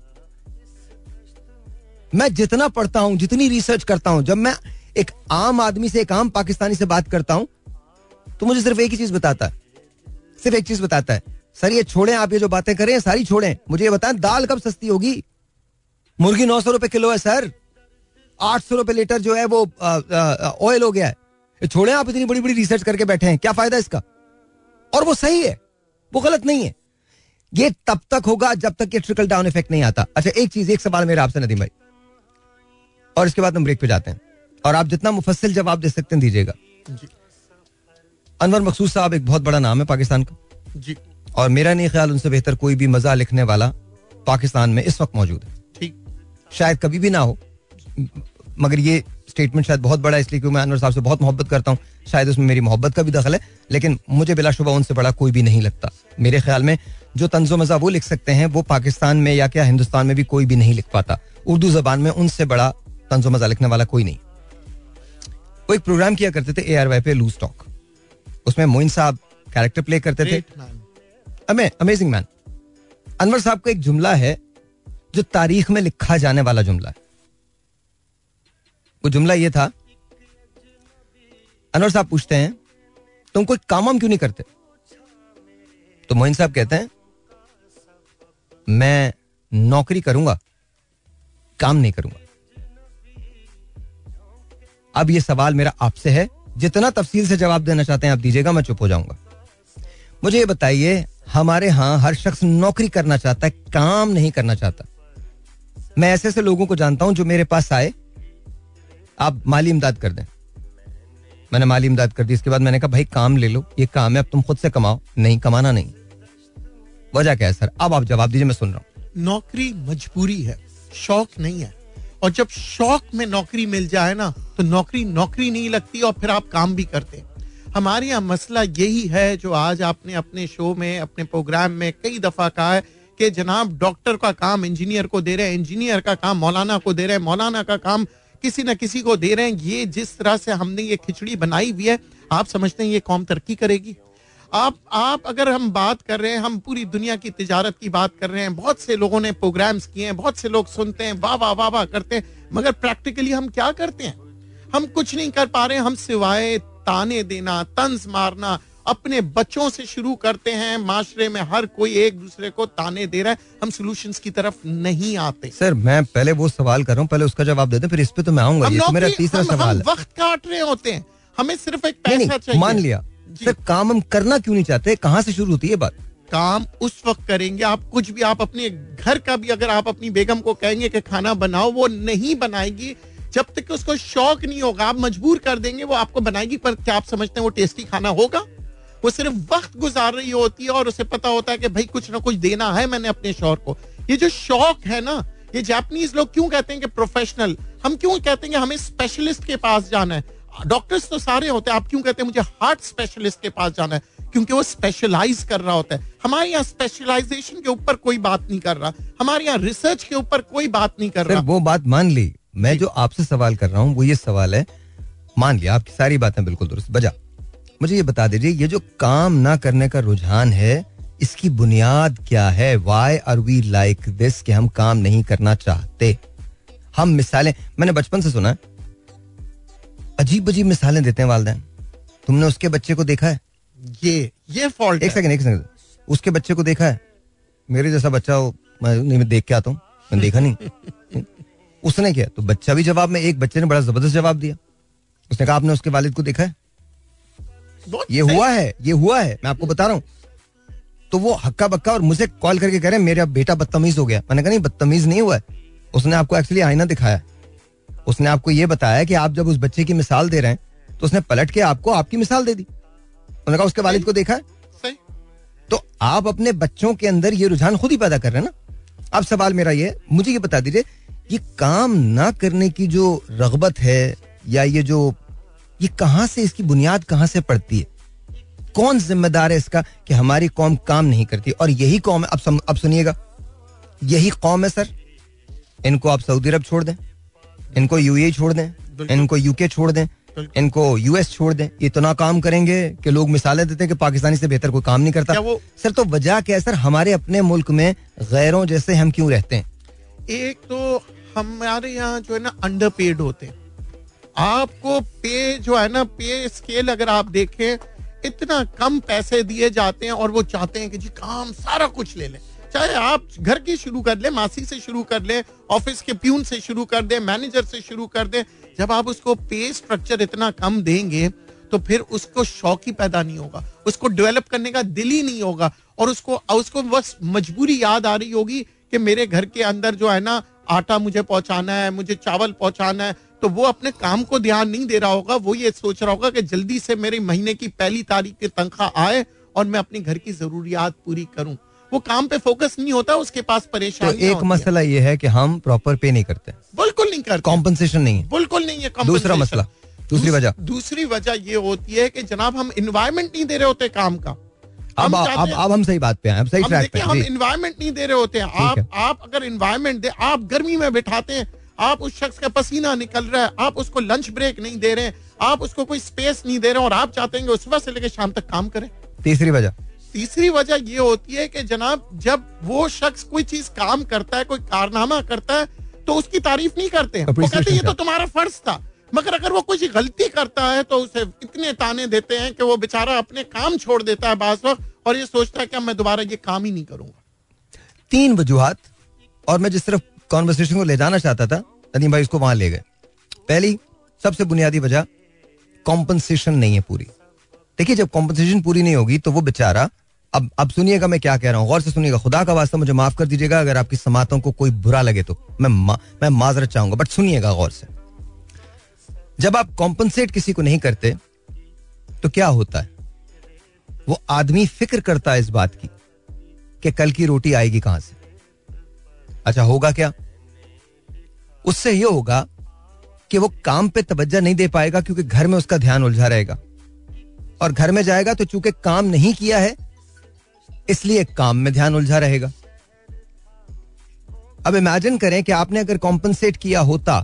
मैं जितना पढ़ता हूँ, जितनी रिसर्च करता हूँ, जब मैं एक आम आदमी से, एक आम पाकिस्तानी से बात करता हूँ तो मुझे सिर्फ़ एक ही चीज़ बताता है। सिर्फ़ एक चीज़ बताता है। सर, ये छोड़ें आप, ये जो बातें करें सारी छोड़ें। मुझे ये बताएँ, दाल कब सस्ती होगी? मुर्गी नौ सौ रुपए किलो है, सर। आठ सौ रुपए लीटर जो है वो ऑयल हो गया है। छोड़े आप इतनी बड़ी बड़ी रिसर्च करके बैठे हैं क्या फ़ायदा इसका? और वो सही है वो गलत नहीं है। ये तब तक होगा जब तक ये ट्रिकल डाउन इफ़ेक्ट नहीं आता। अच्छा एक चीज़ एक सवाल मेरा आपसे नदीम भाई। और इसके बाद हम ब्रेक पे जाते हैं। और आप जितना मुफस्सिल जवाब दे सकते हैं दीजिएगा। अनवर मकसूद साहब एक बहुत बड़ा नाम है पाकिस्तान का। जी। और मेरा नहीं ख्याल उनसे बेहतर कोई भी मज़ा लिखने वाला पाकिस्तान में इस वक्त मौजूद है। ठीक। शायद कभी भी ना हो। मगर ये स्टेटमेंट शायद बहुत बड़ा इसलिए क्योंकि मैं अनवर साहब से बहुत मोहब्बत करता हूँ शायद उसमें मेरी मोहब्बत का भी दखल है लेकिन मुझे बिलाशुबा उनसे बड़ा कोई भी नहीं लगता। मेरे ख्याल में जो तंजो मज़ा वो लिख सकते हैं वो पाकिस्तान में या क्या हिंदुस्तान में भी कोई भी नहीं लिख पाता। उर्दू जबान में उनसे बड़ा तंजो मज़ा लिखने वाला कोई नहीं। वो एक प्रोग्राम किया करते थे ए आर वाई पे लूज टॉक उसमें मोइन साहब कैरेक्टर प्ले करते थे। अमेजिंग मैन अनवर साहब का एक जुमला है जो तारीख में लिखा जाने वाला जुमला है। वो जुमला ये था। अनवर साहब पूछते हैं, तुम कोई काम वाम क्यों नहीं करते? तो मोइन साहब कहते हैं, मैं नौकरी करूँगा, काम नहीं करूँगा। अब ये सवाल मेरा आपसे है, जितना तफसील से जवाब देना चाहते हैं, आप दीजिएगा, मैं चुप हो जाऊँगा। मुझे ये बताइए, हमारे यहाँ हर शख्स नौकरी करना चाहता है, काम नहीं करना चाहता? मैं ऐसे ऐसे लोगों को जानता हूँ जो मेरे पास आए आप माली इमदाद कर दें। मैंने माली इमदाद कर दी, इसके बाद मैंने कहा, भाई, काम ले लो, ये काम है, अब तुम खुद से कमाओ, नहीं कमाना नहीं। वजह क्या है, सर? अब आप जवाब दीजिए, मैं सुन रहा हूँ। नौकरी मजबूरी है, शौक नहीं है। और जब शौक में नौकरी मिल जाए ना तो नौकरी नौकरी नहीं लगती और फिर आप काम भी करते हैं। हमारे यहाँ मसला यही है, जो आज आपने अपने शो में, अपने प्रोग्राम में कई दफ़ा कहा है कि जनाब डॉक्टर का काम इंजीनियर को दे रहे हैं, इंजीनियर का काम मौलाना को दे रहे हैं, मौलाना का काम किसी न किसी को दे रहे हैं। ये जिस तरह से हमने ये खिचड़ी बनाई हुई है, आप समझते हैं ये कौम तरक्की करेगी। आप आप अगर हम बात कर रहे हैं, हम पूरी दुनिया की तिजारत की बात कर रहे हैं, बहुत से लोगों ने प्रोग्राम्स किए हैं, बहुत से लोग सुनते हैं, वाह वाह वाह वाह करते हैं, मगर प्रैक्टिकली हम क्या करते हैं? हम कुछ नहीं कर पा रहे हैं, हम सिवाय ताने देना, तंज मारना अपने बच्चों से शुरू करते हैं माशरे में हर कोई एक दूसरे को ताने दे रहा है हम सॉल्यूशंस की तरफ़ नहीं आते। सर मैं पहले वो सवाल कर रहा हूँ पहले उसका जवाब दे दे फिर इस पे तो मैं आऊँगा ये तो मेरा तीसरा हम- हम सवाल है। वक्त काट रहे होते हैं हमें सिर्फ़ एक पैसा चाहिए। मान लिया। सर काम हम करना क्यों नहीं चाहते? कहाँ से शुरू होती है बात? काम उस वक्त करेंगे आप कुछ भी आप अपने घर का भी अगर आप अपनी बेगम को कहेंगे कि खाना बनाओ वो नहीं बनाएगी जब तक उसको शौक नहीं होगा आप मजबूर कर देंगे वो आपको बनाएगी पर क्या आप समझते हैं वो टेस्टी खाना होगा? वो सिर्फ़ वक्त गुजार रही होती है और उसे पता होता है कि भाई कुछ ना कुछ देना है मैंने अपने शौर को। ये जो शौक है ना ये जापानीज लोग क्यों कहते हैं कि प्रोफेशनल हम क्यों कहते हैं कि हमें स्पेशलिस्ट के पास जाना है? डॉक्टर्स तो सारे होते हैं आप क्यों कहते हैं मुझे हार्ट स्पेशलिस्ट के पास जाना है? क्योंकि वो स्पेशलाइज कर रहा होता है। हमारे यहाँ स्पेशलाइजेशन के ऊपर कोई बात नहीं कर रहा। हमारे यहाँ रिसर्च के ऊपर कोई बात नहीं कर रहा। वो बात मान ली। मैं जो आपसे सवाल कर रहा हूँ वो ये सवाल है। मान लिया आपकी सारी बातें बिल्कुल दुरुस्त। बजा। मुझे ये बता दीजिए ये जो काम ना करने का रुझान है इसकी बुनियाद क्या है? Why are we like this कि हम काम नहीं करना चाहते? हम मिसालें मैंने बचपन से सुना है। अजीब अजीब मिसालें देते हैं वालदेन। तुमने उसके बच्चे को देखा है? ये ये फॉल्ट एक सेकंड एक सेकंड उसके बच्चे को देखा है? मेरे जैसा बच्चा हो मैं मैं देख के आता हूँ। मैंने देखा नहीं। उसने क्या। तो बच्चा भी जवाब में एक बच्चे ने बड़ा ज़बरदस्त जवाब दिया। उसने कहा आपने उसके वालिद को देखा है? ये हुआ है ये हुआ है। मैं आपको बता रहा हूँ। तो वो हक्का बक्का और मुझे कॉल करके कह रहे हैं मेरा बेटा बदतमीज हो गया। मैंने कहा नहीं बदतमीज नहीं हुआ है। उसने आपको एक्चुअली आईना दिखाया। उसने आपको ये बताया कि आप जब उस बच्चे की मिसाल दे रहे हैं तो उसने पलट के आपको आपकी मिसाल दे दी। उन्होंने कहा उसके वालिद को देखा है? सही तो आप अपने बच्चों के अंदर ये रुझान खुद ही पैदा कर रहे हैं ना? अब सवाल मेरा ये मुझे ये बता दीजिए ये काम ना करने की जो रगबत है या ये जो ये कहाँ से इसकी बुनियाद कहाँ से पड़ती है? कौन जिम्मेदार है इसका कि हमारी कौम काम नहीं करती? और यही कौम है अब सम, अब सुनिएगा। यही कौम है सर। इनको आप सऊदी अरब छोड़ दें इनको यूएई छोड़ दें इनको यूके छोड़ दें इनको यूएस छोड़ दें। इतना काम करेंगे कि लोग मिसालें देते हैं कि पाकिस्तानी से बेहतर कोई काम नहीं करता। वो- सर तो वजह क्या है सर? हमारे अपने मुल्क में गैरों जैसे हम क्यों रहते हैं? एक तो हमारे यहाँ जो है ना अंडर पेड होते हैं। आपको पे जो है ना, पे स्केल अगर आप देखें, इतना कम पैसे दिए जाते हैं और वो चाहते हैं कि जी काम सारा कुछ ले लें। चाहे आप घर की शुरू कर लें, मासी से शुरू कर लें ऑफ़िस के प्यून से शुरू कर दें मैनेजर से शुरू कर दें, जब आप उसको पे स्ट्रक्चर इतना कम देंगे तो फिर उसको शौक ही पैदा नहीं होगा। उसको डेवलप करने का दिल ही नहीं होगा और उसको उसको बस मजबूरी याद आ रही होगी कि मेरे घर के अंदर जो है ना, आटा मुझे पहुंचाना है, मुझे चावल पहुंचाना है तो वो अपने काम को ध्यान नहीं दे रहा होगा वो ये सोच रहा होगा कि जल्दी से मेरे महीने की पहली तारीख की तनख्वाह आए और मैं अपने घर की जरूरियात पूरी करूँ। वो काम पे फोकस नहीं होता उसके पास तो एक मसला ये है कि हम प्रॉपर पे नहीं करते। बिल्कुल नहीं करते। कॉम्पनसेशन नहीं है। बिल्कुल नहीं है दूसरा मसला, दूसरी वजह। दूसरी वजह ये होती है कि जनाब हम इन्वायरमेंट नहीं दे रहे होते काम का। अब अब अब हम सही बात पे हैं अब सही ट्रैक पे हैं, हम इन्वायरमेंट नहीं दे रहे होते। हैं आप आप अगर इन्वायरमेंट दे आप गर्मी में बिठाते हैं आप उस शख्स का पसीना निकल रहा है आप उसको लंच ब्रेक नहीं दे रहे हैं आप उसको कोई स्पेस नहीं दे रहे हैं और आप चाहते हैं सुबह से लेकर शाम तक काम करें। तीसरी वजह? तीसरी वजह ये होती है कि जनाब जब वो शख्स कोई चीज़ काम करता है कोई कारनामा करता है तो उसकी तारीफ़ नहीं करते हैं। वो कहते हैं ये तो तुम्हारा फ़र्ज़ था मगर अगर वो कुछ गलती करता है तो उसे इतने ताने देते हैं कि वो बेचारा अपने काम छोड़ देता है बास वक्त और ये सोचता है कि मैं दोबारा ये काम ही नहीं करूँगा। तीन वजूहत और मैं जिस तरफ़ कॉन्वर्सेशन को ले जाना चाहता था नदीम भाई उसको वहाँ ले गए। पहली सबसे बुनियादी वजह कॉम्पनसेशन नहीं है पूरी। देखिए जब कॉम्पनसेशन पूरी नहीं होगी तो वो बेचारा अब अब सुनिएगा मैं क्या कह रहा हूँ गौर से सुनिएगा खुदा का वास्ता मुझे माफ़ कर दीजिएगा अगर आपकी समातों को कोई बुरा लगे तो। मैं मा, मैं माजरत चाहूँगा बट सुनिएगा गौर से। जब आप कॉम्पनसेट किसी को नहीं करते तो क्या होता है? वो आदमी फ़िक्र करता है इस बात की कि कल की रोटी आएगी कहाँ से? अच्छा होगा क्या? उससे यह होगा कि वो काम पे तवज्जो नहीं दे पाएगा क्योंकि घर में उसका ध्यान उलझा रहेगा। और घर में जाएगा तो चूँकि काम नहीं किया है, इसलिए काम में ध्यान उलझा रहेगा। अब इमेजिन करें कि आपने अगर कॉम्पनसेट किया होता,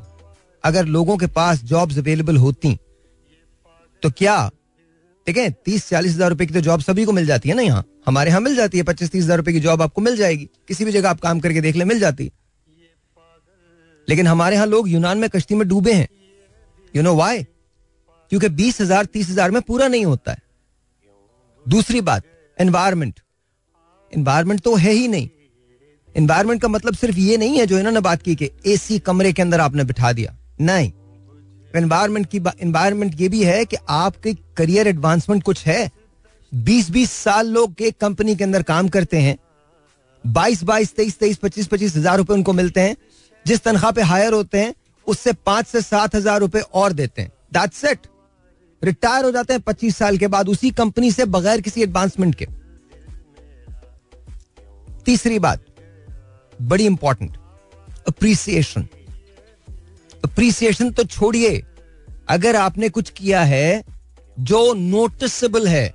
अगर लोगों के पास जॉब्स अवेलेबल होती तो क्या ठीक है तीस चालीस हज़ार रुपए की तो जॉब सभी को मिल जाती है ना यहाँ? हमारे यहाँ मिल जाती है पच्चीस तीस हज़ार रुपए की जॉब आपको मिल जाएगी। किसी भी जगह आप काम करके देख ले, मिल जाती है। लेकिन हमारे यहाँ लोग यूनान में कश्ती में डूबे हैं। यू नो वाई क्योंकि बीस हज़ार, तीस हज़ार में पूरा नहीं होता है। दूसरी बात एनवायरमेंट एनवायरमेंट तो है ही नहीं। एनवायरमेंट का मतलब सिर्फ़ ये नहीं है जो इन्होंने बात की कि एसी कमरे के अंदर आपने बिठा दिया। नहीं। एनवायरमेंट की एनवायरमेंट ये भी है कि आपके करियर एडवांसमेंट कुछ है। बीस बीस साल लोग एक कंपनी के अंदर काम करते हैं। बाईस बाईस तेईस तेईस पच्चीस पच्चीस हज़ार रुपए उनको मिलते हैं। जिस तनख्वाह पे हायर होते हैं, उससे पाँच से सात हज़ार रुपए और देते हैं। दैट्स सेट रिटायर हो जाते हैं पच्चीस साल के बाद उसी कंपनी से बगैर किसी एडवांसमेंट के। तीसरी बात, बड़ी इंपॉर्टेंट अप्रिसिएशन अप्रिसिएशन तो छोड़िए। अगर आपने कुछ किया है जो नोटिसबल है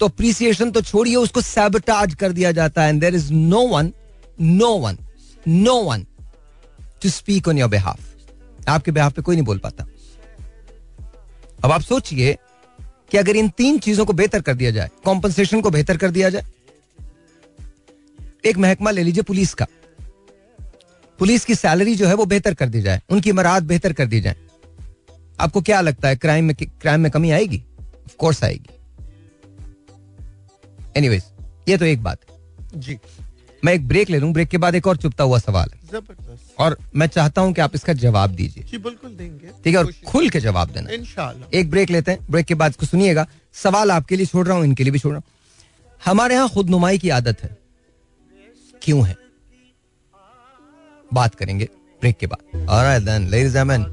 तो अप्रिसिएशन तो छोड़िए, उसको सैबटाज कर दिया जाता है। And there is no one no one no one to speak on your behalf आपके बिहाफ पे कोई नहीं बोल पाता। अब आप सोचिए कि अगर इन तीन चीज़ों को बेहतर कर दिया जाए कॉम्पनसेशन को बेहतर कर दिया जाए, एक महकमा ले लीजिए पुलिस का। पुलिस की सैलरी जो है वो बेहतर कर दी जाए उनकी मराद बेहतर कर दी जाए। आपको क्या लगता है क्राइम में क्राइम में कमी आएगी? ऑफ़ कोर्स आएगी। एनीवेज ये तो एक बात जी। मैं एक ब्रेक ले लूँ ब्रेक के बाद एक और चुपता हुआ सवाल है। ज़बरदस्त। और मैं चाहता हूँ कि आप इसका जवाब दीजिए। जी बिल्कुल देंगे। ठीक है और खुल के जवाब देना। इंशाल्लाह। एक ब्रेक लेते हैं ब्रेक के बाद इसको सुनिएगा। सवाल आपके लिए छोड़ रहा हूँ इनके लिए भी छोड़ रहा हूँ। हमारे यहाँ खुद नुमाई की आदत है। क्यों है? बात करेंगे ब्रेक के बाद। Alright then ladies and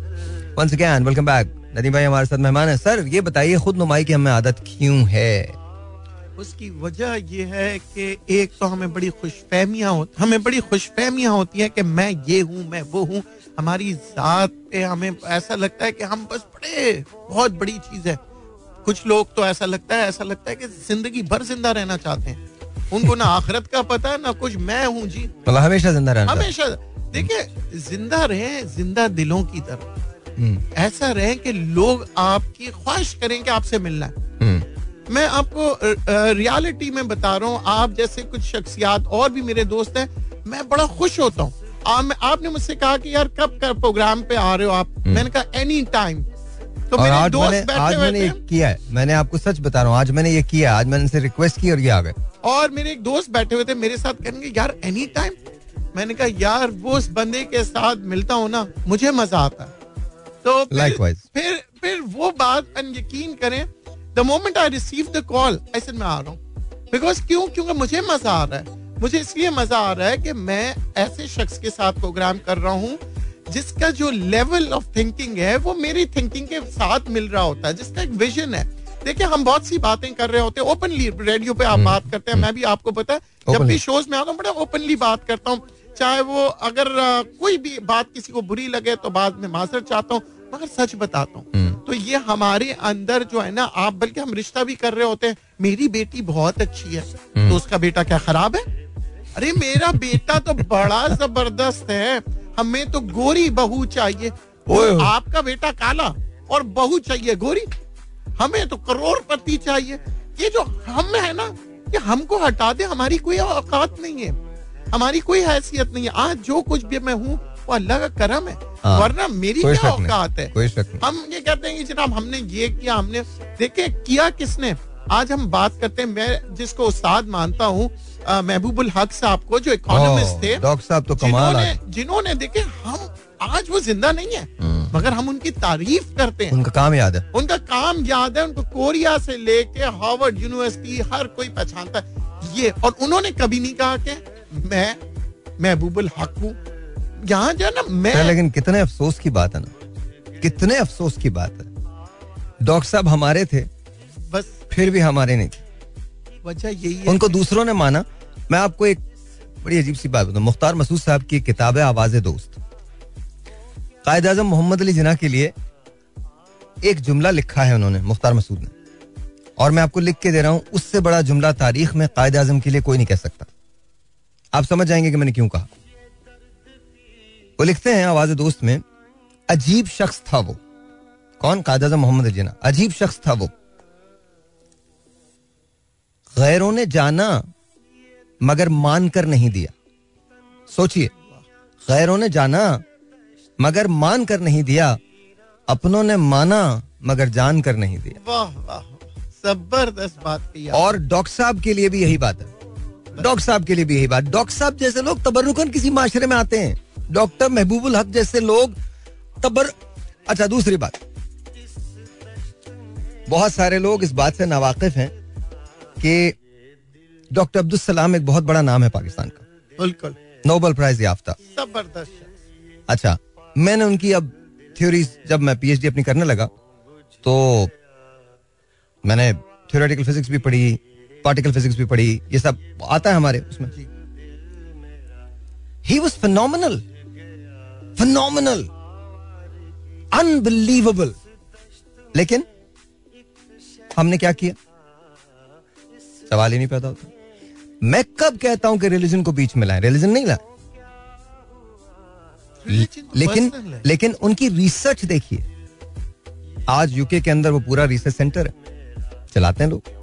once again welcome back Nadeem भाई हमारे साथ मेहमान है। सर ये बताइए खुद नुमाई की हमें आदत क्यों है? उसकी वजह यह है कि एक तो हमें बड़ी खुशफहमियाँ होती हमें बड़ी खुशफहमियाँ होती है कि मैं ये हूँ मैं वो हूँ। हमारी जात पे हमें ऐसा लगता है कि हम बस बड़े बहुत बड़ी चीज़ है। कुछ लोग तो ऐसा लगता है ऐसा लगता है कि ज़िंदगी भर ज़िंदा रहना चाहते हैं। उनको ना आखिरत का पता है ना कुछ मैं हूँ जी। मतलब हमेशा ज़िंदा रहना हमेशा देखिए ज़िंदा रहे ज़िंदा दिलों की तरह। हम्म, ऐसा रहे कि लोग आपकी ख्वाहिश करें कि आपसे मिलना है। हम्म, मैं आपको रियलिटी में बता रहा हूँ आप जैसे कुछ शख्सियात और भी मेरे दोस्त हैं मैं बड़ा खुश होता हूँ। आप, आपने मुझसे कहा कि यार कब कर प्रोग्राम पे आ रहे हो आप? मैंने कहा एनी टाइम तो हम्म। और मेरे आज दोस्त मैंने आज मैंने ये किया है। मैंने आपको सच बता रहा हूँ आज मैंने ये किया आज मैंने इनसे रिक्वेस्ट की और ये आ गए। और मेरे एक दोस्त बैठे हुए थे मेरे साथ कहेंगे यार एनी टाइम मैंने कहा यार वो उस बंदे के साथ मिलता हूँ ना मुझे मज़ा आता है। तो फिर- फिर फिर वो बात यकीन करें the moment I receive the call ऐसे मैं आ रहा हूँ। बिकॉज़ क्यों? क्योंकि मुझे मज़ा आ रहा है। मुझे इसलिए मज़ा आ रहा है कि मैं ऐसे शख्स के साथ प्रोग्राम कर रहा हूँ जिसका जो लेवल ऑफ़ थिंकिंग है वो मेरी थिंकिंग के साथ मिल रहा होता है जिसका एक विजन है। देखिए हम बहुत सी बातें कर रहे होते हैं ओपनली रेडियो पे आप बात करते हैं मैं भी आपको पता है जब भी शोज़ में आता हूँ बड़ा ओपनली बात करता हूँ। चाहे वो अगर कोई भी बात किसी को बुरी लगे तो बाद में माजर चाहता हूँ मगर सच बताता हूँ। तो ये हमारे अंदर जो है ना आप बल्कि हम रिश्ता भी कर रहे होते हैं। मेरी बेटी बहुत अच्छी है। तो उसका बेटा क्या खराब है? अरे मेरा बेटा तो बड़ा ज़बरदस्त है। हमें तो गोरी बहू चाहिए। ओए। आपका बेटा काला और बहू चाहिए गोरी। हमें तो करोड़पति चाहिए। ये जो हम है ना ये हमको हटा दे हमारी कोई औकात नहीं है। हमारी कोई हैसियत नहीं है। आज जो कुछ भी मैं हूँ वो अल्लाह का करम है। हाँ, वरना मेरी क्या औकात है? हम ये कहते हैं कि जनाब हमने ये किया हमने देखे किया किसने? आज हम बात करते हैं मैं जिसको उस्ताद मानता हूँ महबूबुल हक साहब को जो इकोनॉमिस्ट थे डॉक्टर साहब तो कमाल जिन्होंने जिन्होंने देखे हम आज वो ज़िंदा नहीं है। हम्म। मगर हम उनकी तारीफ़ करते हैं। उनका काम याद है। उनका काम याद है उनको कोरिया से लेके हार्वर्ड यूनिवर्सिटी हर कोई पहचानता है। ये और उन्होंने कभी नहीं कहा कि मैं महबूबुल हक हूँ। यहाँ जो है ना मैं लेकिन कितने अफसोस की बात है ना। कितने अफसोस की बात है। डॉक्टर साहब हमारे थे बस। फिर भी हमारे नहीं थे। वजह यही है उनको दूसरों ने माना। मैं आपको एक बड़ी अजीब सी बात बताऊँ। मुख्तार मसूद साहब की किताब है आवाज़ दोस्त। कायद आज़म मोहम्मद अली जिना के लिए एक जुमला लिखा है उन्होंने मुख्तार मसूद ने। और मैं आपको लिख के दे रहा हूँ उससे बड़ा जुमला तारीख में कायद आज़म के लिए कोई नहीं कह सकता। आप समझ जाएँगे कि मैंने क्यों कहा। वो लिखते हैं आवाज़ दोस्त में अजीब शख्स था वो। कौन? आज़म मोहम्मद अली जिना अजीब शख्स था वो। गैरों ने जाना मगर मान कर नहीं दिया। सोचिए गैरों ने जाना मगर मान कर नहीं दिया। अपनों ने माना मगर जान कर नहीं दिया। वाह वाह ज़बरदस्त बात और डॉक्टर साहब के लिए भी यही बात है। डॉक्टर साहब के लिए भी यही बात। डॉक्टर साहब जैसे लोग तबरुकन किसी माशरे में आते हैं। डॉक्टर महबूबुल हक जैसे लोग तबर अच्छा दूसरी बात। बहुत सारे लोग इस बात से नावाकिफ हैं कि डॉक्टर अब्दुल सलाम एक बहुत बड़ा नाम है पाकिस्तान का। बिल्कुल। नोबल प्राइज याफ्ता। ज़बरदस्त अच्छा मैंने उनकी अब थ्योरी जब मैं पीएचडी अपनी करने लगा तो मैंने थ्योरेटिकल फिजिक्स भी पढ़ी पार्टिकल फिजिक्स भी पढ़ी ये सब आता है हमारे उसमें। He was final final unbelievable लेकिन हमने क्या किया? सवाल ही नहीं पैदा होता। मैं कब कहता हूँ कि रिलीजन को बीच में लाए? रिलीजन नहीं लाए। लेकिन लेकिन उनकी रिसर्च देखिए। आज यूके के अंदर वो पूरा रिसर्च सेंटर है। चलाते हैं लोग।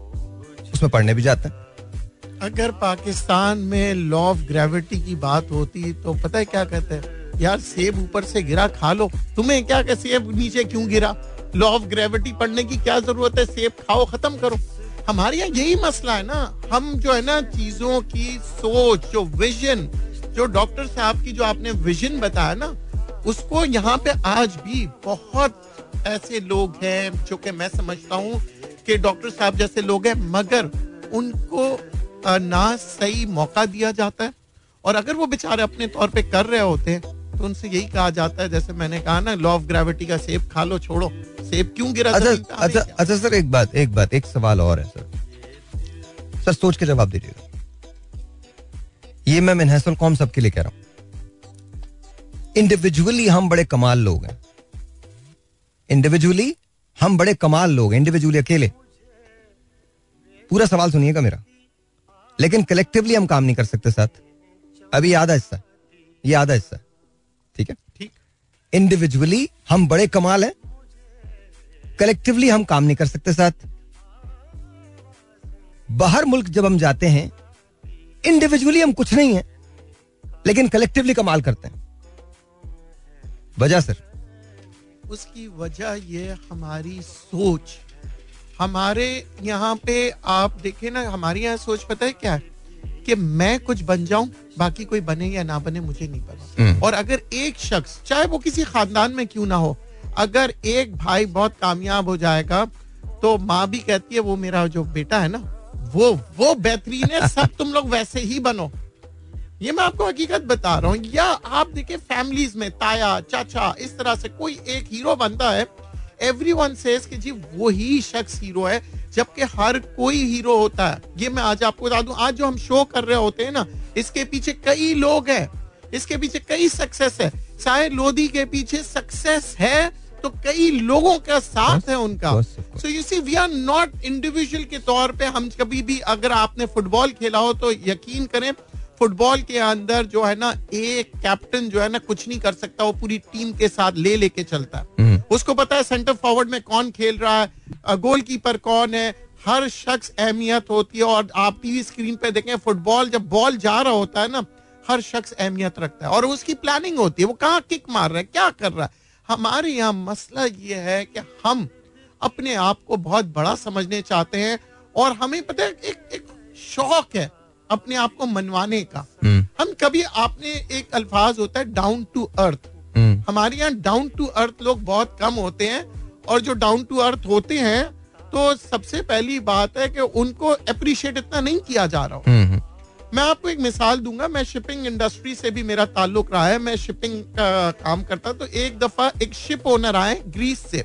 उसमें पढ़ने भी जाते हैं। अगर पाकिस्तान में लॉ ऑफ़ ग्रेविटी की बात होती तो पता है क्या कहते हैं? यार, सेब ऊपर से गिरा, खा लो। तुम्हें क्या कि सेब नीचे क्यों गिरा? लॉ ऑफ़ ग्रेविटी पढ़ने की क्या ज़रूरत है? सेब खाओ, खत्म करो। हमारे यहाँ यही मसला है ना। हम जो है ना, चीज़ों की सोच, जो विजन जो डॉक्टर साहब की जो आपने विजन बताया ना, उसको यहाँ पे आज भी बहुत ऐसे लोग हैं, जो कि मैं समझता हूँ कि डॉक्टर साहब जैसे लोग हैं मगर उनको ना सही मौका दिया जाता है। और अगर वो बेचारे अपने तौर पे कर रहे होते हैं तो उनसे यही कहा जाता है जैसे मैंने कहा ना लॉ ऑफ़ ग्रेविटी का सेब खा लो छोड़ो। सेब क्यों गिरा? अच्छा अच्छा अच्छा सर एक बात एक बात एक सवाल और है सर। सर सोच के जवाब दीजिएगा। ये मैं मिनहसल कौम सबके लिए कह रहा हूँ। इंडिविजुअली हम बड़े कमाल लोग हैं। इंडिविजुअली हम बड़े कमाल लोग इंडिविजुअली अकेले। पूरा सवाल सुनिएगा मेरा। लेकिन कलेक्टिवली हम काम नहीं कर सकते साथ। अभी आधा हिस्सा। ये आधा हिस्सा। ठीक है? ठीक। इंडिविजुअली हम बड़े कमाल हैं। कलेक्टिवली हम काम नहीं कर सकते साथ। बाहर मुल्क जब हम जाते हैं इंडिविजुअली हम कुछ नहीं है लेकिन कलेक्टिवली कमाल करते हैं। वजह सर। उसकी वजह ये हमारी सोच। हमारे यहाँ पे आप देखें ना हमारे यहाँ सोच पता है क्या है? कि मैं कुछ बन जाऊँ बाकी कोई बने या ना बने मुझे नहीं पता। हम्म। और अगर एक शख्स चाहे वो किसी खानदान में क्यों ना हो अगर एक भाई बहुत कामयाब हो जाएगा तो माँ भी कहती है वो मेरा जो बेटा है ना वो वो बेहतरीन है [laughs] सब तुम लोग वैसे ही बनो। ये मैं आपको हकीकत बता रहा हूँ या आप देखिए फैमिलीज़ में ताया चाचा इस तरह से कोई एक हीरो बनता है एवरी वन सेज कि जी वही शख्स हीरो है जबकि हर कोई हीरो होता है। ये मैं आज आपको बता दूँ आज जो हम शो कर रहे होते हैं ना इसके पीछे कई लोग हैं इसके पीछे कई सक्सेस है। शायद लोधी के पीछे सक्सेस है तो कई लोगों का साथ है उनका. So you see we are not individual के तौर पे हम कभी भी अगर आपने फुटबॉल खेला हो तो यकीन करें फुटबॉल के अंदर जो है ना एक कैप्टन जो है ना कुछ नहीं कर सकता वो पूरी टीम के साथ ले लेके चलता है। उसको पता है सेंटर फॉरवर्ड में कौन खेल रहा है गोलकीपर कौन है? हर शख्स अहमियत होती है और आप टीवी स्क्रीन पे देखें फुटबॉल जब बॉल जा रहा होता है ना हर शख्स अहमियत रखता है और उसकी प्लानिंग होती है वो कहाँ किक मार रहा है क्या कर रहा है? हमारे यहाँ मसला ये है कि हम अपने आप को बहुत बड़ा समझने चाहते हैं और हमें पता है एक एक शौक है अपने आप को मनवाने का। हम कभी आपने एक अल्फाज होता है डाउन टू अर्थ हमारे यहाँ डाउन टू अर्थ लोग बहुत कम होते हैं और जो डाउन टू अर्थ होते हैं तो सबसे पहली बात है कि उनको अप्रिशिएट इतना नहीं किया जा रहा हो मैं आपको एक मिसाल दूँगा मैं शिपिंग इंडस्ट्री से भी मेरा ताल्लुक रहा है। मैं शिपिंग का काम करता तो एक दफ़ा एक शिप ओनर आए ग्रीस से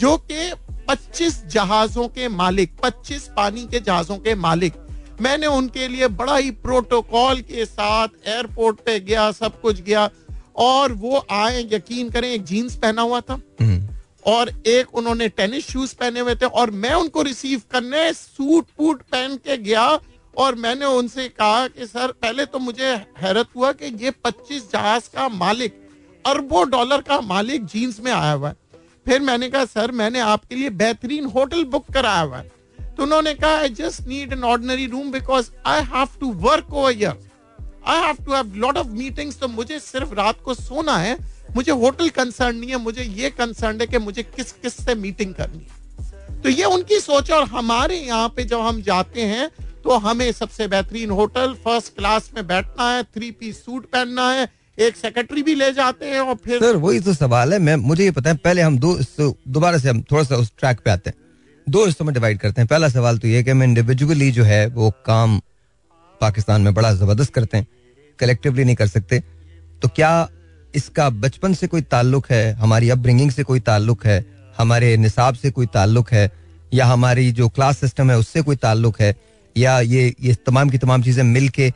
जो कि 25 जहाजों के मालिक 25 पानी के जहाजों के मालिक। मैंने उनके लिए बड़ा ही प्रोटोकॉल के साथ एयरपोर्ट पे गया सब कुछ गया और वो आए यकीन करें एक जीन्स पहना हुआ था और एक उन्होंने टेनिस शूज़ पहने हुए थे और मैं उनको रिसीव करने सूट वूट पहन के गया और मैंने उनसे कहा कि सर पहले तो मुझे हैरत हुआ कि ये 25 जहाज़ का मालिक अरबों डॉलर का मालिक जीन्स में आया हुआ है। फिर मैंने कहा सर मैंने आपके लिए बेहतरीन होटल बुक कराया हुआ है। तो उन्होंने कहा I just need an ordinary room because I have to work over here I have to have lot of meetings तो मुझे सिर्फ़ रात को सोना है, मुझे होटल कंसर्न नहीं है, मुझे ये कंसर्न है कि मुझे किस किस से मीटिंग करनी है. तो ये उनकी सोच है और हमारे यहाँ पे जब हम जाते हैं तो हमें सबसे बेहतरीन होटल फ़र्स्ट क्लास में बैठना है थ्री पीस सूट पहनना है, एक सेक्रेटरी भी ले जाते हैं और फिर सर वही तो सवाल है, मैं मुझे ये पता है, पहले हम दो दोबारा से हम थोड़ा सा उस ट्रैक पे आते हैं। दो हिस्सों में डिवाइड करते हैं। पहला सवाल तो ये कि हम इंडिविजुअली जो है, वो काम पाकिस्तान में बड़ा ज़बरदस्त करते हैं कलेक्टिवली नहीं कर सकते। तो क्या इसका बचपन से कोई ताल्लुक है? हमारी अपब्रिंगिंग से कोई ताल्लुक है? हमारे निसाब से कोई ताल्लुक है? या हमारी जो क्लास सिस्टम है, उससे कोई ताल्लुक है? या ये ये तमाम की तमाम चीज़ें मिल के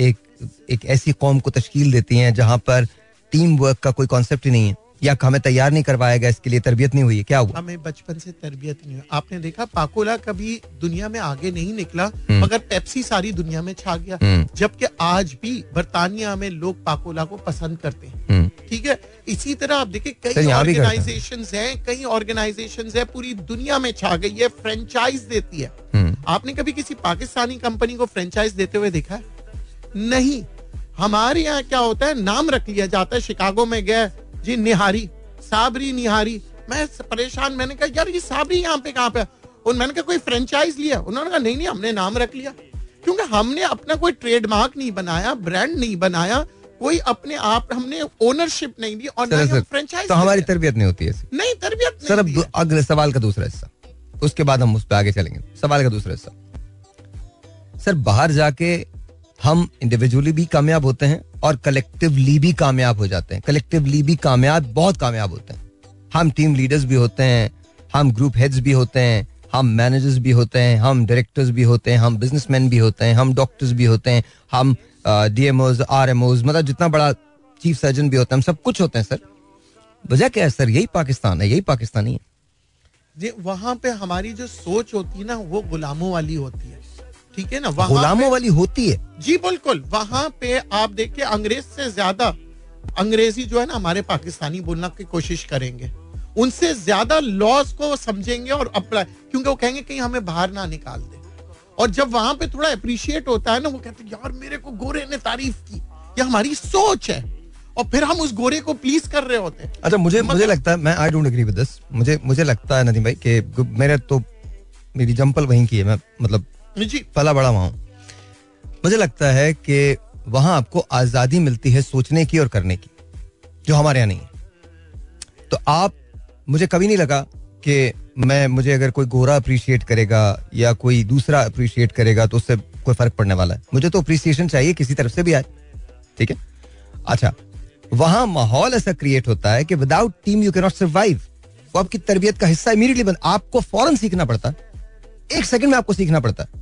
एक ऐसी कौम को तश्कील देती हैं जहाँ पर टीम वर्क का कोई कॉन्सेप्ट ही नहीं है? या हमें तैयार नहीं करवाया गया इसके लिए तरबियत नहीं हुई है? क्या हुआ? हमें बचपन से तरबियत नहीं हुई। आपने देखा पाकोला कभी दुनिया में आगे नहीं निकला हम्म। मगर पेप्सी सारी दुनिया में छा गया। हम्म। जबकि आज भी बर्तानिया में लोग पाकोला को पसंद करते हैं। हम्म, ठीक है? इसी तरह आप देखिए कई हैं। ऑर्गेनाइजेशन हैं कई ऑर्गेनाइजेशन है पूरी दुनिया में छा गई है फ्रेंचाइज देती है। आपने कभी किसी पाकिस्तानी कंपनी को फ्रेंचाइज देते हुए देखा है? नहीं। हमारे यहाँ क्या होता है नाम रख लिया जाता है शिकागो में गए जी निहारी साबरी निहारी। मैं परेशान मैंने कहा यार ये साबरी यहाँ पे कहाँ पे और मैंने कहा कोई फ्रेंचाइज लिया उन्होंने कहा नहीं नहीं हमने नाम रख लिया। क्योंकि हमने अपना कोई ट्रेडमार्क नहीं बनाया ब्रांड नहीं बनाया कोई अपने आप हमने ओनरशिप नहीं दी और ही फ्रेंचाइज तो हमारी तरबियत नहीं होती है नहीं तरबियत सर अब। अगले सवाल का दूसरा हिस्सा। उसके बाद हम उस पर आगे चलेंगे। सवाल का दूसरा हिस्सा। सर बाहर जाके हम इंडिविजुअली भी कामयाब होते हैं और कलेक्टिवली भी कामयाब हो जाते हैं। कलेक्टिवली भी कामयाब, बहुत कामयाब होते हैं। हम टीम लीडर्स भी होते हैं, हम ग्रुप हेड्स भी होते हैं, हम मैनेजर्स भी होते हैं, हम डायरेक्टर्स भी होते हैं, हम बिजनेसमैन भी होते हैं, हम डॉक्टर्स भी होते हैं, हम डीएमओज आर एम ओज मतलब जितना बड़ा चीफ सर्जन भी होता है, हम सब कुछ होते हैं, सर। वजह क्या है, सर? यही पाकिस्तान है, यही पाकिस्तानी है। जी, वहाँ पे हमारी जो सोच होती है ना, वो गुलामों वाली होती है। ठीक है ना वहाँ गुलामों वाली होती है। जी बिल्कुल। वहाँ पे आप देखिए अंग्रेज़ से ज़्यादा अंग्रेज़ी जो है ना हमारे पाकिस्तानी बोलना की कोशिश करेंगे। उनसे ज़्यादा लॉज को समझेंगे और अप्लाई क्योंकि वो कहेंगे कहीं हमें बाहर ना निकाल दे। और जब वहाँ पे थोड़ा अप्रिशिएट होता है ना वो कहते हैं यार मेरे को गोरे ने तारीफ़ की। ये हमारी सोच है। और फिर हम उस गोरे को प्लीज़ कर रहे होते हैं। अच्छा मुझे मुझे लगता है मैं I don't agree with this मुझे मुझे लगता है नदीम भाई कि मेरे तो मेरी जंपल वहीं की है मैं मतलब जी पला बड़ा वहाँ मुझे लगता है कि वहाँ आपको आज़ादी मिलती है सोचने की और करने की, जो हमारे यहाँ नहीं है। तो आप, मुझे कभी नहीं लगा कि मैं, मुझे अगर कोई गोरा अप्रिशिएट करेगा या कोई दूसरा अप्रिशिएट करेगा तो उससे कोई फ़र्क पड़ने वाला है। मुझे तो अप्रिसिएशन चाहिए किसी तरफ़ से भी आए, ठीक है? अच्छा वहाँ माहौल ऐसा क्रिएट होता है कि विदाउट टीम यू कैन नॉट सर्वाइव वो आपकी तरबियत का हिस्सा इमीडिएटली बन, आपको फ़ौरन सीखना पड़ता। है एक सेकंड में आपको सीखना पड़ता। है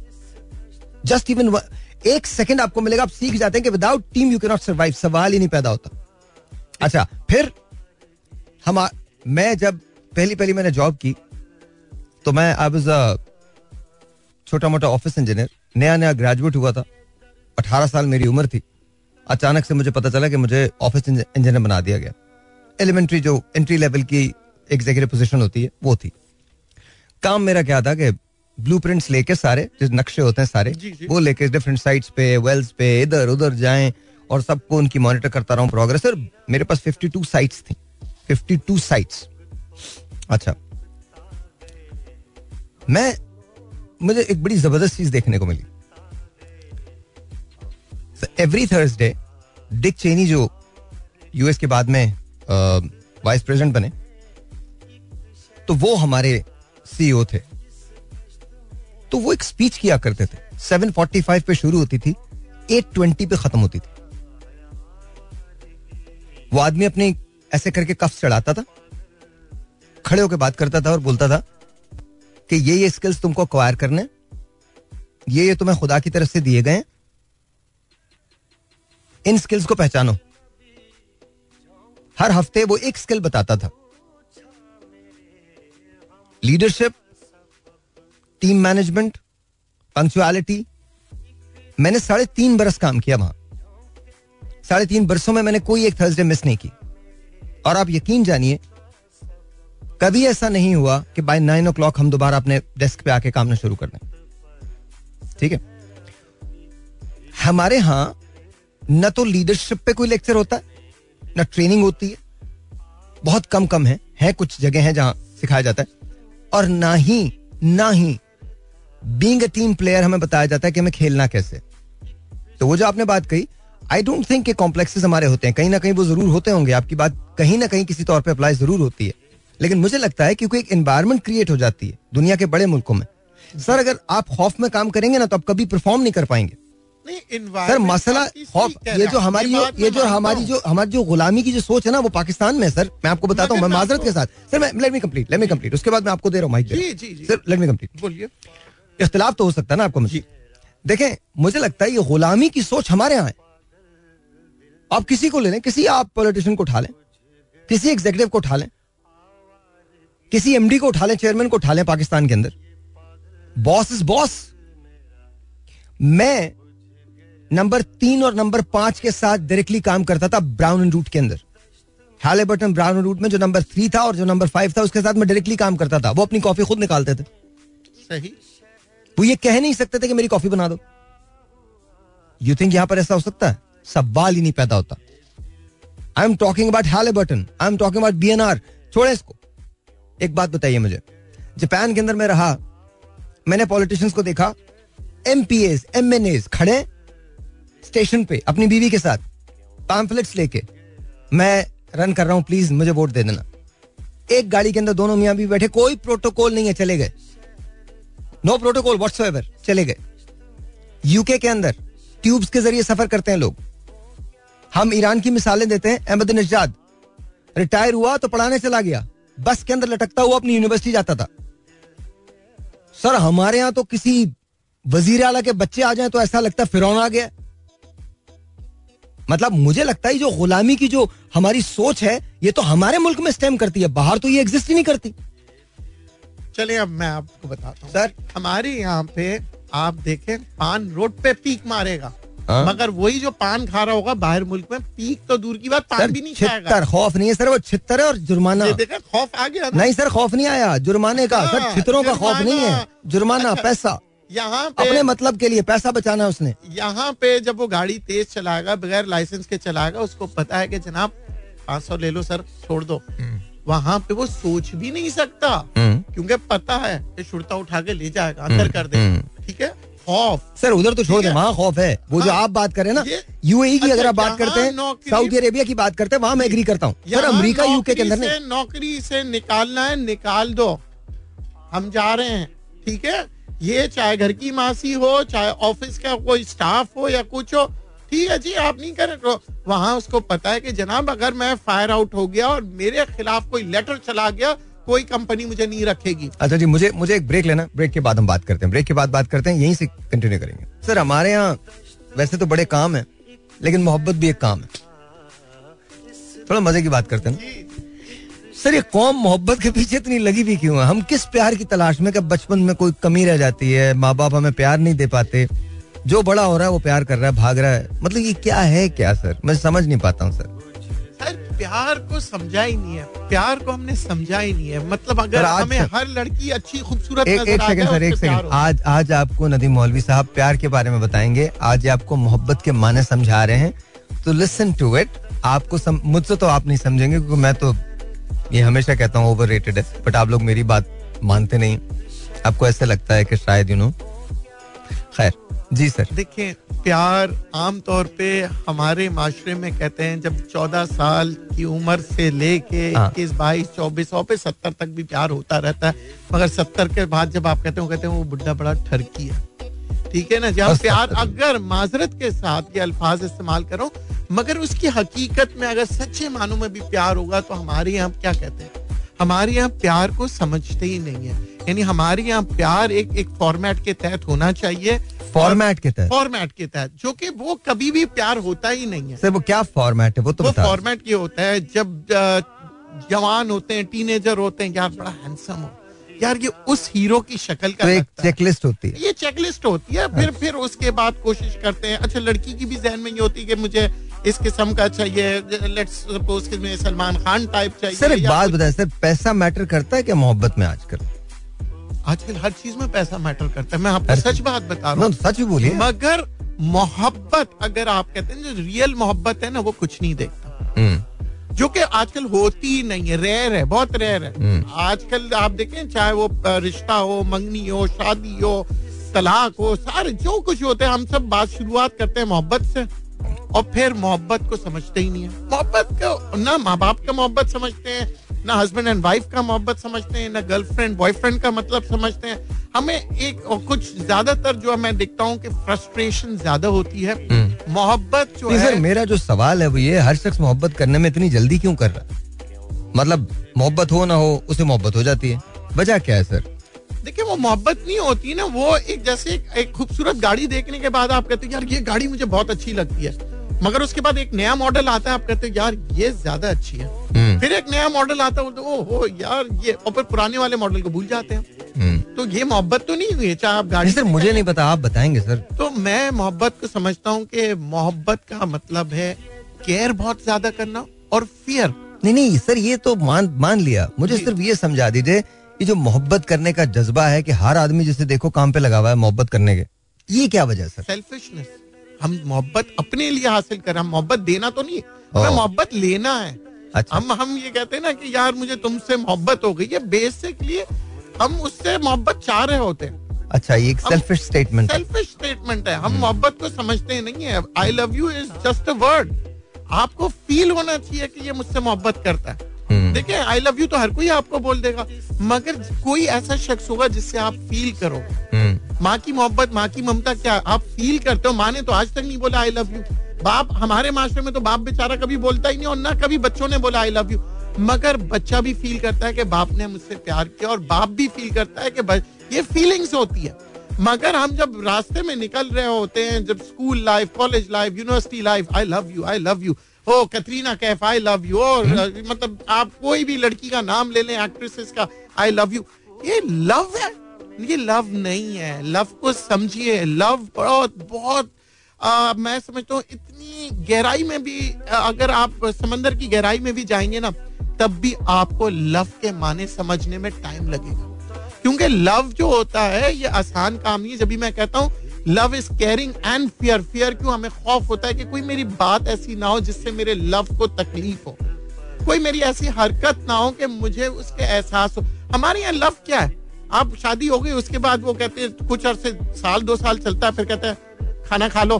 जस्ट इवन एक सेकंड आपको मिलेगा, आप सीख जाते हैं कि विदाउट टीम यू कैन नॉट सर्वाइव सवाल ही नहीं पैदा होता। अच्छा फिर हम मैं जब पहली पहली मैंने जॉब की तो मैं आई वाज छोटा मोटा ऑफ़िस इंजीनियर नया नया ग्रेजुएट हुआ था। अठारह साल मेरी उम्र थी। अचानक से मुझे पता चला कि मुझे ऑफ़िस इंजीनियर बना दिया गया। एलिमेंट्री जो एंट्री लेवल की एग्जीक्यूटिव पोजीशन होती है, वो थी। काम मेरा क्या था कि ब्लूप्रिंट्स लेके सारे जो नक्शे होते हैं सारे जी, जी। वो लेके डिफरेंट साइट्स पे वेल्स पे इधर उधर जाएँ और सबको उनकी मॉनिटर करता रहा प्रोग्रेस और मेरे पास 52 साइट्स थी। 52 साइट्स अच्छा। मैं मुझे एक बड़ी ज़बरदस्त चीज़ देखने को मिली। एवरी थर्सडे डिक चेनी जो यूएस के बाद में वाइस प्रेसिडेंट बने तो वो हमारे सीईओ थे। तो वो एक स्पीच किया करते थे। 745 पे शुरू होती थी 820 पे खत्म होती थी। वो आदमी अपने ऐसे करके कफ चढ़ाता था, खड़े होकर बात करता था और बोलता था कि ये ये स्किल्स तुमको अक्वायर करने ये ये तुम्हें खुदा की तरफ़ से दिए गए इन स्किल्स को पहचानो। हर हफ़्ते वो एक स्किल बताता था। Leadership team management, punctuality. मैंने साढ़े तीन बरस काम किया वहाँ। साढ़े तीन बरसों में मैंने कोई एक थर्सडे मिस नहीं की। और आप यकीन जानिए, कभी ऐसा नहीं हुआ कि बाय नाइन ओ क्लॉक हम दोबारा अपने डेस्क पे आके काम ना शुरू कर दें। ठीक है? हमारे यहाँ न तो लीडरशिप पे कोई लेक्चर होता है न ट्रेनिंग होती है। बहुत कम कम है है कुछ जगह हैं जहाँ सिखाया जाता है। और ना ही ना ही बींग टीम प्लेयर हमें बताया जाता है कि हमें खेलना कैसे तो वो जो आपने बात कही आई डोंट थिंक के कॉम्प्लेक्सेस हमारे होते हैं। कहीं ना कहीं वो ज़रूर होते होंगे। आपकी बात कहीं ना कहीं किसी तौर पे अप्लाई ज़रूर होती है। लेकिन मुझे लगता है क्योंकि एक एनवायरमेंट क्रिएट हो जाती है दुनिया के बड़े मुल्कों में। सर अगर आप खौफ में काम करेंगे ना तो आप कभी परफॉर्म नहीं कर पाएँगे। नहीं सर मसला खौफ ये जो हमारी जो ये जो हमारी जो हमारी जो गुलामी की जो सोच है ना वो पाकिस्तान में सर। मैं आपको बताता हूँ मैं माजरत के साथ। सर मैं let me complete let me complete उसके बाद मैं आपको दे रहा हूँ mike. Sir let me complete बोलिए। इख्तलाफ तो हो सकता है ना आपको मुझे। देखें, मुझे लगता है ये गुलामी की सोच हमारे यहाँ है। आप किसी को ले लें, किसी आप पॉलिटिशियन को उठा लें, किसी एग्जीक्यूटिव को उठा लें, किसी एमडी को उठा लें चेयरमैन को उठा लें पाकिस्तान के अंदर। बॉस इज़ बॉस मैं नंबर तीन और नंबर पाँच के साथ डायरेक्टली काम करता था ब्राउन एंड रूट के अंदर। हैलेबर्टन ब्राउन एंड रूट में जो नंबर थ्री था और जो नंबर फाइव था, उसके साथ मैं डायरेक्टली काम करता था। वो अपनी कॉफ़ी खुद निकालते थे। सही। वो ये कह नहीं सकते थे कि मेरी कॉफ़ी बना दो। यू थिंक यहाँ पर ऐसा हो सकता है? सवाल ही नहीं पैदा होता। I am talking about Halliburton I am talking about B N R छोड़े इसको। एक बात बताइए मुझे। जापान के अंदर मैं रहा, मैंने पॉलिटिशियंस को देखा M P as MNAs खड़े स्टेशन पे, अपनी बीवी के साथ पैम्फलेट्स लेके। मैं रन कर रहा हूँ प्लीज़ मुझे वोट दे देना। एक गाड़ी के अंदर दोनों मियाँ भी बैठे, कोई प्रोटोकॉल नहीं है, चले गए। नो प्रोटोकॉल व्हाट्सएवर चले गए। यूके के अंदर ट्यूब्स के ज़रिए सफ़र करते हैं लोग। हम ईरान की मिसालें देते हैं, अहमद नजाद। रिटायर हुआ तो पढ़ाने चला गया। बस के अंदर लटकता हुआ अपनी यूनिवर्सिटी जाता था। सर, हमारे यहाँ तो किसी वज़ीर आला के बच्चे आ जाए तो ऐसा लगता है आ गया। मतलब मुझे लगता है जो गुलामी की जो हमारी सोच है, ये तो हमारे मुल्क में स्टेम करती है। बाहर तो ये एग्जिस्ट ही नहीं करती। चलिए अब मैं आपको बताता हूँ। सर। हमारे यहाँ पे आप देखें पान रोड पे पीक मारेगा। हाँ। मगर वही जो पान खा रहा होगा बाहर मुल्क में पीक तो दूर की बात पान सर भी नहीं खाएगा। खौफ नहीं है सर वो छिहत्तर है और जुर्माना। देखें खौफ आ गया नहीं सर खौफ नहीं आया जुर्माने का। सर हाँ, छितरों का खौफ नहीं है। जुर्माना। अच्छा। पैसा। यहाँ अपने मतलब के लिए पैसा बचाना है उसने। यहाँ पे जब वो गाड़ी तेज चलाएगा बगैर लाइसेंस के चलाएगा उसको पता है कि जनाब पाँच सौ ले लो सर छोड़ दो। वहाँ पे वो सोच भी नहीं सकता। हम्म। क्योंकि पता है कि शुरता उठा के ले जाएगा अंदर कर दे हम्म। ठीक है? खौफ। सर उधर तो छोड़ दे। वहाँ खौफ है। वो जो हाँ, आप बात कर ना यूएई की अच्छा, अगर आप बात करते हैं सऊदी अरेबिया की बात करते हैं वहाँ मैं एग्री करता हूँ। सर अमेरिका यूके के अंदर नहीं। नौकरी से निकालना है निकाल दो। हम जा रहे हैं ठीक है? ये चाहे घर की मासी हो चाहे ऑफ़िस का कोई स्टाफ हो या कुछ हो ठीक है जी, आप नहीं करें तो वहाँ उसको पता है कि जनाब, अगर मैं फायर आउट हो गया और मेरे खिलाफ कोई लेटर चला गया, कोई कंपनी मुझे नहीं रखेगी। अच्छा जी, मुझे मुझे एक ब्रेक लेना। ब्रेक के बाद हम बात करते हैं। ब्रेक के बाद बात करते हैं, यहीं से कंटिन्यू करेंगे। सर हमारे यहाँ वैसे तो बड़े काम है, लेकिन मोहब्बत भी एक काम है। थोड़ा मज़े की बात करते हैं सर ये कौम मोहब्बत के पीछे इतनी लगी भी क्यों है? हम किस प्यार की तलाश में बचपन में कोई कमी रह जाती है? माँ बाप हमें प्यार नहीं दे पाते। जो बड़ा हो रहा है वो प्यार कर रहा है भाग रहा है। मतलब ये क्या है क्या सर? मैं समझ नहीं पाता हूँ सर। सर प्यार को समझा ही नहीं है। प्यार को हमने समझा ही नहीं है। मतलब अगर हमें हर लड़की अच्छी खूबसूरत एक एक सेकंड सर एक सेकंड आज आज आपको नदीम मौलवी साहब प्यार के बारे में बताएँगे। आज आपको मोहब्बत के माने समझा रहे हैं। तो लिसन टू इट आपको मुझसे तो आप नहीं समझेंगे क्योंकि मैं तो ये हमेशा कहता हूँ ओवर रेटेड है। बट आप लोग मेरी बात मानते नहीं। आपको ऐसा लगता है कि शायद यू नो खैर। जी सर देखिए प्यार आमतौर पे हमारे माशरे में कहते हैं जब चौदह साल की उम्र से लेके हाँ। इक्कीस बाईस चौबीस पे सत्तर तक भी प्यार होता रहता है मगर सत्तर के बाद जब आप कहते हो कहते हैं वो बुढ़ा बड़ा ठरकी है। ठीक है ना जब प्यार अगर माजरत के साथ ये अल्फाज इस्तेमाल करो मगर उसकी हकीकत में अगर सच्चे मानों में भी प्यार होगा तो हमारे यहाँ क्या कहते हैं? हमारे यहाँ प्यार को समझते ही नहीं है। यानी हमारे यहाँ प्यार एक एक फॉर्मेट के तहत होना चाहिए। फॉर्मेट के तहत? फॉर्मेट के तहत जो कि वो कभी भी प्यार होता ही नहीं है। सर वो क्या फॉर्मेट है? वो तो वो फॉर्मेट ये होता है जब जवान होते हैं टीनेजर होते हैं यार बड़ा हैंडसम हो। यार ये उस हीरो की शक्ल का तो एक चेकलिस्ट होती है। ये चेकलिस्ट होती है फिर फिर उसके बाद कोशिश करते हैं अच्छा लड़की की भी जहन में ये होती है कि मुझे इस किस्म का चाहिए लेट्स सपोज़ कि सलमान खान टाइप चाहिए सर एक बात बताएँ सर पैसा मैटर करता है क्या मोहब्बत में आजकल? आजकल हर चीज़ में पैसा मैटर करता है। मैं आपको सच बात बता रहा हूँ सच भी बोलिए। मगर मोहब्बत अगर आप कहते हैं जो रियल मोहब्बत है ना वो कुछ नहीं देखता। हम्म, जो कि आजकल होती ही नहीं है रेयर है बहुत रेयर है। हम्म। आजकल आप देखें चाहे वो रिश्ता हो मंगनी हो शादी हो तलाक हो सारे जो कुछ होते हैं हम सब बात शुरुआत करते हैं मोहब्बत से। और फिर मोहब्बत को समझते ही नहीं है। मोहब्बत को ना माँ बाप का मोहब्बत समझते हैं ना हस्बैंड एंड वाइफ का मोहब्बत समझते हैं ना गर्लफ्रेंड बॉयफ्रेंड का मतलब समझते हैं। हमें एक और कुछ ज़्यादातर जो मैं देखता हूँ कि फ्रस्ट्रेशन ज़्यादा होती है। मोहब्बत जो है सर मेरा जो सवाल है वो ये हर शख्स मोहब्बत करने में इतनी जल्दी क्यों कर रहा है? मतलब मोहब्बत हो ना हो उसे मोहब्बत हो जाती है। वजह क्या है सर? देखिए वो मोहब्बत नहीं होती ना वो एक जैसे एक, एक खूबसूरत गाड़ी देखने के बाद आप कहते हो यार ये गाड़ी मुझे बहुत अच्छी लगती है। मगर उसके बाद एक नया मॉडल आता है आप कहते हो यार ये ज़्यादा अच्छी है। हम्म, फिर एक नया मॉडल आता है ओ हो यार ये और फिर पुराने वाले मॉडल को भूल जाते हैं। हम्म। तो ये मोहब्बत तो नहीं हुई है चाहे आप गाड़ी सर मुझे नहीं पता आप बताएँगे सर। तो मैं मोहब्बत को समझता हूँ कि मोहब्बत का मतलब है केयर बहुत ज़्यादा करना और फियर नहीं नहीं सर ये तो मान मान लिया। मुझे सिर्फ़ ये समझा दीजिए ये जो मोहब्बत करने का जज्बा है कि हर आदमी जिसे देखो काम पे लगा हुआ है मोहब्बत करने के ये क्या वजह है सर? सेल्फिशनेस हम मोहब्बत अपने लिए हासिल कर रहे हैं हम मोहब्बत देना तो नहीं हमें मोहब्बत लेना है। अच्छा। हम हम ये कहते हैं ना कि यार मुझे तुमसे मोहब्बत हो गई है बेसिकली हम उससे मोहब्बत चाह रहे होते हैं। अच्छा ये एक सेल्फिश स्टेटमेंट सेल्फिश स्टेटमेंट है। हम मोहब्बत को समझते नहीं है। I love you is just a word आपको फील होना चाहिए कि ये मुझसे मोहब्बत करता है। हम्म। देखिए आई लव यू तो हर कोई आपको बोल देगा। मगर कोई ऐसा शख्स होगा जिससे आप फील करो। हम्म, माँ की मोहब्बत माँ की ममता क्या? आप फील करते हो? माँ ने तो आज तक नहीं बोला आई लव यू बाप हमारे माशरे में तो बाप बेचारा कभी बोलता ही नहीं और ना कभी बच्चों ने बोला आई लव यू मगर बच्चा भी फील करता है कि बाप ने मुझसे प्यार किया और बाप भी फील करता है कि ये फीलिंग्स होती है। मगर हम जब रास्ते में निकल रहे होते हैं जब school life college life university life I love you I love you oh Katrina Kaif I love you और मतलब आप कोई भी लड़की का नाम ले लें एक्ट्रेसेस का आई लव यू ये लव है? ये लव नहीं है. लव को समझिए. लव बहुत बहुत आ, मैं समझता हूँ इतनी गहराई में भी अगर आप समंदर की गहराई में भी जाएँगे ना तब भी आपको लव के माने समझने में टाइम लगेगा। क्योंकि लव जो होता है ये आसान काम नहीं है। जब भी मैं कहता हूँ love is caring and fear fear क्यों? हमें खौफ होता है कि कोई मेरी बात ऐसी ना हो जिससे मेरे लव को तकलीफ़ हो। कोई मेरी ऐसी हरकत ना हो कि मुझे उसके एहसास हो। हमारे यहाँ लव क्या है? आप शादी हो गई, उसके बाद वो कहते हैं, कुछ अरसे, साल, दो साल चलता है, फिर कहते हैं, खाना खा लो,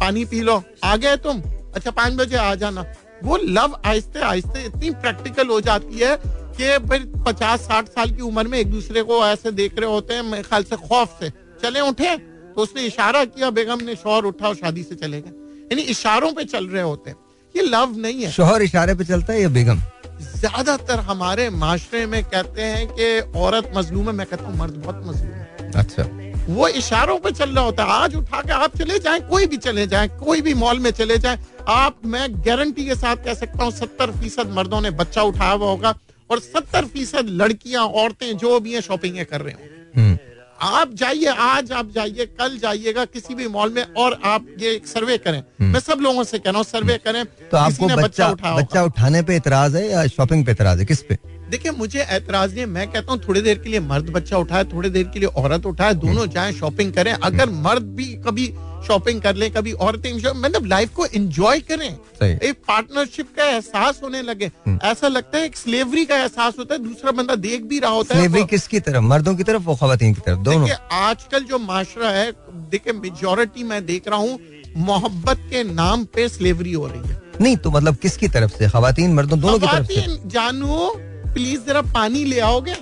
पानी पी लो, आ गए तुम? अच्छा पाँच बजे आ जाना। वो लव आहिस्ते आहिस्ते इतनी प्रैक्टिकल हो जाती है कि फिर पचास, साठ साल की उम्र में एक दूसरे को ऐसे देख रहे होते हैं, मेरे ख्याल से खौफ से। चले, उठे। तो उसने इशारा किया बेगम ने शोर उठा और शादी से चले गए। यानी इशारों पे चल रहे होते हैं। ये लव नहीं है। शोहर इशारे पे चलता है या बेगम? ज़्यादातर हमारे माशरे में कहते हैं कि औरत मजलूम है मैं कहता हूँ मर्द बहुत मजलूम है। अच्छा। वो इशारों पे चल रहा होता है। आज उठा के आप चले जाएँ कोई भी चले जाएँ कोई भी मॉल में चले जाएँ आप मैं गारंटी के साथ कह सकता हूँ सत्तर फ़ीसद मर्दों ने बच्चा उठाया हुआ होगा और सत्तर फ़ीसद लड़कियाँ औरतें जो भी हैं शॉपिंग कर रहे हो। हम्म। आप जाइए आज आप जाइए कल जाइएगा किसी भी मॉल में और आप ये एक सर्वे करें। मैं सब लोगों से कह रहा हूँ सर्वे करें तो आपको बच्चा बच्चा उठा बच्चा उठाने पे इतराज है या शॉपिंग पे इतराज है? किस पे? देखिए मुझे ऐतराज नहीं है। मैं कहता हूँ थोड़ी देर के लिए मर्द बच्चा उठाए थोड़ी देर के लिए औरत उठाए दोनों जाए शॉपिंग करें। अगर मर्द भी कभी शॉपिंग कर ले कभी औरतें enjoy- मतलब लाइफ को एंजॉय करें। एक पार्टनरशिप का एहसास होने लगे। ऐसा लगता है एक स्लेवरी का एहसास होता है दूसरा बंदा देख भी रहा होता है किसकी तरफ़? मर्दों की तरफ़ वो खवातीन की तरफ़? दोनों। देखिए आजकल जो माशरा है देखिए मेजोरिटी मैं देख रहा हूँ मोहब्बत के नाम पे स्लेवरी हो रही है। नहीं तो मतलब किसकी तरफ़ से? खातन मर्दों दोनों की तरफ़ से? जानू प्लीज़ जरा पानी ले आओगे?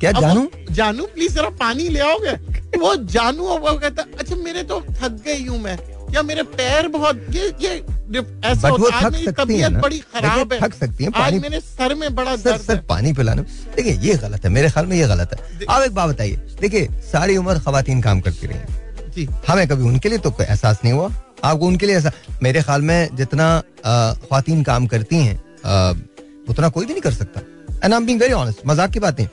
क्या जानू? जानू प्लीज़ जरा पानी ले आओगे? वो जानू वो कहता अच्छा मेरे तो थक गई हूँ मैं। या मेरे पैर बहुत ये ये ऐसा होता है, आज मेरी तबीयत बड़ी खराब है। थक सकती है आज पानी मेरे सर में बड़ा सर दर्द सर है। पानी पिलाना। देखिए ये गलत है मेरे ख्याल में ये गलत है। आप एक बात बताइए देखिए सारी उम्र खवातीन काम करती रही जी। हमें कभी उनके लिए तो कोई एहसास नहीं हुआ? आपको उनके लिए ऐसा मेरे ख्याल में जितना खातन काम करती हैं उतना कोई भी नहीं कर सकता। And I am being very honest मज़ाक की बात नहीं।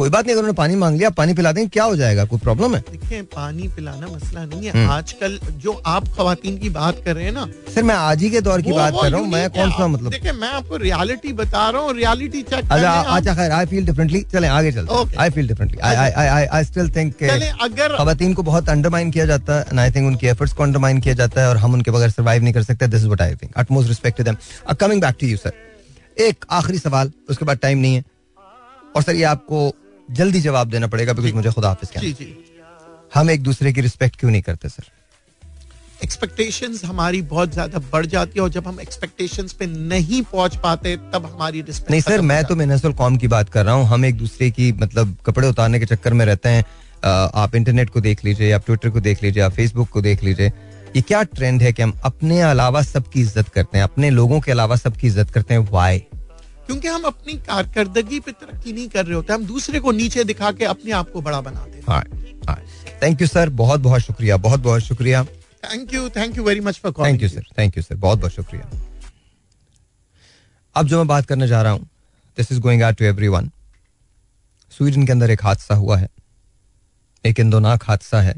कोई बात नहीं अगर उन्होंने पानी मांग लिया पानी पिला देंगे क्या हो जाएगा? कोई प्रॉब्लम है? देखिए पानी पिलाना मसला नहीं है। हम्म। आजकल जो आप खवातीन की बात कर रहे हैं ना सर मैं आज ही के दौर की बात कर रहा हूँ। मैं कौन सा मतलब? देखिए मैं आपको रियलिटी बता रहा हूँ रियलिटी चेक अच्छा अच्छा खैर आई फील डिफरेंटली चलें आगे चलते I feel differently I I I I still think अगर खवातीन को बहुत अंडरमाइन किया जाता है आई थिंक उनकी एफर्ट्स को अंडरमाइन किया जाता है और हम उनके बगैर सर्वाइव नहीं कर सकते। This is what I think utmost respect to them coming back to you sir एक आखिरी सवाल उसके बाद टाइम नहीं है। और सर ये आपको जल्दी जवाब देना पड़ेगा बिकॉज़ मुझे खुदा हाफिज कहना हम एक दूसरे की रिस्पेक्ट क्यों नहीं करते सर एक्सपेक्टेशन हमारी बहुत ज़्यादा बढ़ जाती है और जब हम एक्सपेक्टेशंस पे नहीं पहुँच पाते तब हमारी respect नहीं सर मैं तो मिनसल कॉम की बात कर रहा हूँ। हम एक दूसरे की मतलब कपड़े उतारने के चक्कर में रहते हैं। आप इंटरनेट को देख लीजिए आप ट्विटर को देख लीजिए आप फेसबुक को देख लीजिए। ये क्या ट्रेंड है कि हम अपने अलावा सबकी इज़्ज़त करते हैं अपने लोगों के अलावा सबकी इज़्ज़त करते हैं? वाई। क्योंकि हम अपनी कारकर्दगी पे तरक्की नहीं कर रहे होते हम दूसरे को नीचे दिखा के अपने आप को बड़ा बनाते हाँ। थैंक यू सर बहुत बहुत शुक्रिया बहुत बहुत शुक्रिया। Thank you thank you very much for thank you sir thank you sir बहुत बहुत शुक्रिया। अब जो मैं बात करने जा रहा हूँ this is going out to everyone Sweden के अंदर एक हादसा हुआ है। एक इंदोनाक हादसा है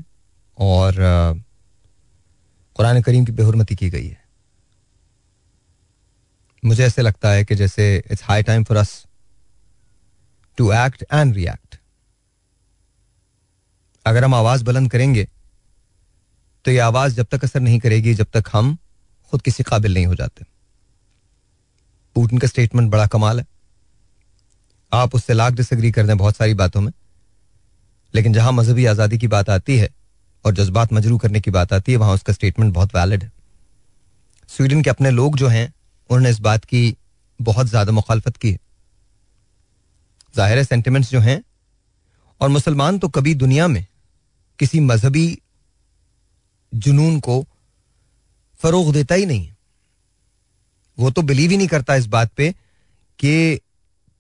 और कुरान करीम की बेहरमती की गई है। मुझे ऐसे लगता है कि जैसे it's high time for us to act and react अगर हम आवाज़ बुलंद करेंगे तो ये आवाज़ जब तक असर नहीं करेगी, जब तक हम खुद किसी काबिल नहीं हो जाते। पुतिन का स्टेटमेंट बड़ा कमाल है। आप उससे लाख डिसग्री कर दें बहुत सारी बातों में। लेकिन जहाँ मजहबी आज़ादी की बात आती है और जज्बात मजरू करने की बात आती है, वहाँ उसका स्टेटमेंट बहुत वैलिड है। स्वीडन के अपने लोग जो हैं उन्होंने इस बात की बहुत ज़्यादा मुखालफत की है। ज़ाहिर सेंटिमेंट्स जो हैं, और मुसलमान तो कभी दुनिया में किसी मजहबी जुनून को फरोग देता ही नहीं वो तो बिलीव ही नहीं करता इस बात पे कि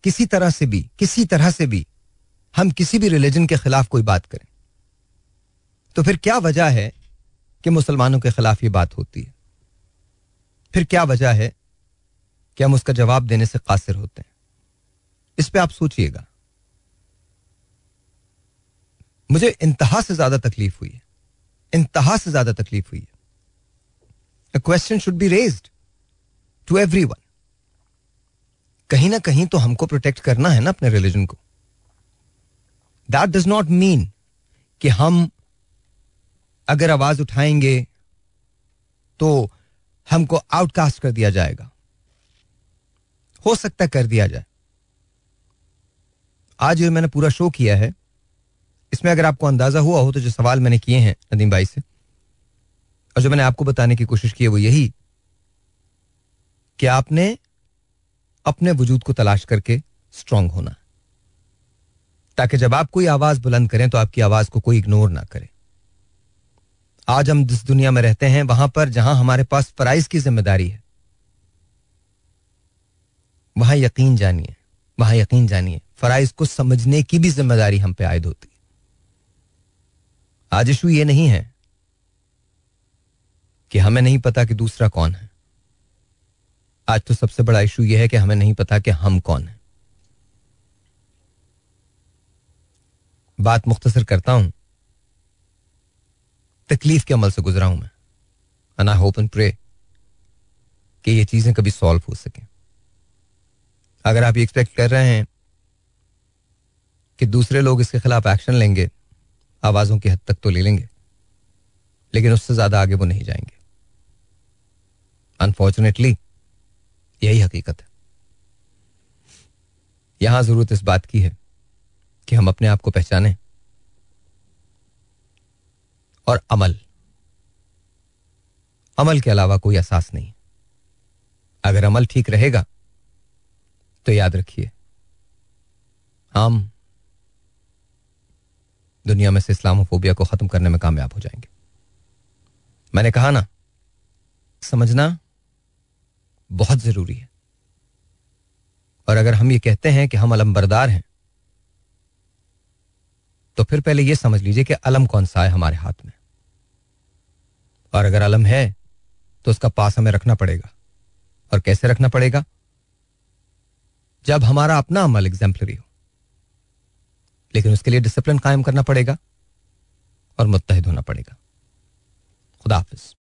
किसी तरह से भी, किसी तरह से भी हम किसी भी रिलीजन के खिलाफ कोई बात करें। तो फिर क्या वजह है कि मुसलमानों के खिलाफ ये बात होती है? फिर क्या वजह है कि हम उसका जवाब देने से कासिर होते हैं। इस पे आप सोचिएगा। मुझे इंतहा से ज़्यादा तकलीफ़ हुई है। इंतहा से ज़्यादा तकलीफ़ हुई है। Question should be raised to everyone कहीं ना कहीं तो हमको प्रोटेक्ट करना है ना अपने रिलीजन को। दैट डज नॉट मीन कि हम अगर आवाज़ उठाएँगे तो हमको आउटकास्ट कर दिया जाएगा। हो सकता है कर दिया जाए। आज जो मैंने पूरा शो किया है, इसमें अगर आपको अंदाज़ा हुआ हो तो जो सवाल मैंने किए हैं नदीम भाई से, और जो मैंने आपको बताने की कोशिश की है वो यही, कि आपने अपने वजूद को तलाश करके स्ट्रांग होना। ताकि जब आप कोई आवाज़ बुलंद करें तो आपकी आवाज़ को कोई इग्नोर ना करे। आज हम जिस दुनिया में रहते हैं, वहाँ पर जहाँ हमारे पास फराइज की ज़िम्मेदारी है वहाँ यकीन जानिए, वहाँ यकीन जानिए, फराइज को समझने की भी ज़िम्मेदारी हम पे आयद होती आज इशू ये नहीं है कि हमें नहीं पता कि दूसरा कौन है। आज तो सबसे बड़ा इशू यह है कि हमें नहीं पता कि हम कौन हैं। बात मुख्तसर करता हूँ। तकलीफ़ के अमल से गुजरा हूँ मैं। And I hope and pray कि ये चीज़ें कभी सॉल्व हो सकें। अगर आप ये एक्सपेक्ट कर रहे हैं कि दूसरे लोग इसके खिलाफ एक्शन लेंगे, आवाजों की हद तक तो ले लेंगे, लेकिन उससे ज़्यादा आगे वो नहीं जाएँगे। अनफॉर्चुनेटली यही हकीकत है। यहाँ ज़रूरत इस बात की है कि हम अपने आप को पहचाने और अमल अमल के अलावा कोई एहसास नहीं। अगर अमल ठीक रहेगा तो याद रखिए, हम दुनिया में से इस्लामोफोबिया को खत्म करने में कामयाब हो जाएँगे। मैंने कहा ना, समझना बहुत ज़रूरी है। और अगर हम ये कहते हैं कि हम अलम बरदार हैं तो फिर पहले यह समझ लीजिए कि अलम कौन सा है हमारे हाथ में। और अगर अलम है तो उसका पास हमें रखना पड़ेगा। और कैसे रखना पड़ेगा? जब हमारा अपना अमल एग्जाम्पलरी हो। लेकिन उसके लिए डिसिप्लिन कायम करना पड़ेगा और मुतहद होना पड़ेगा। खुदाफिज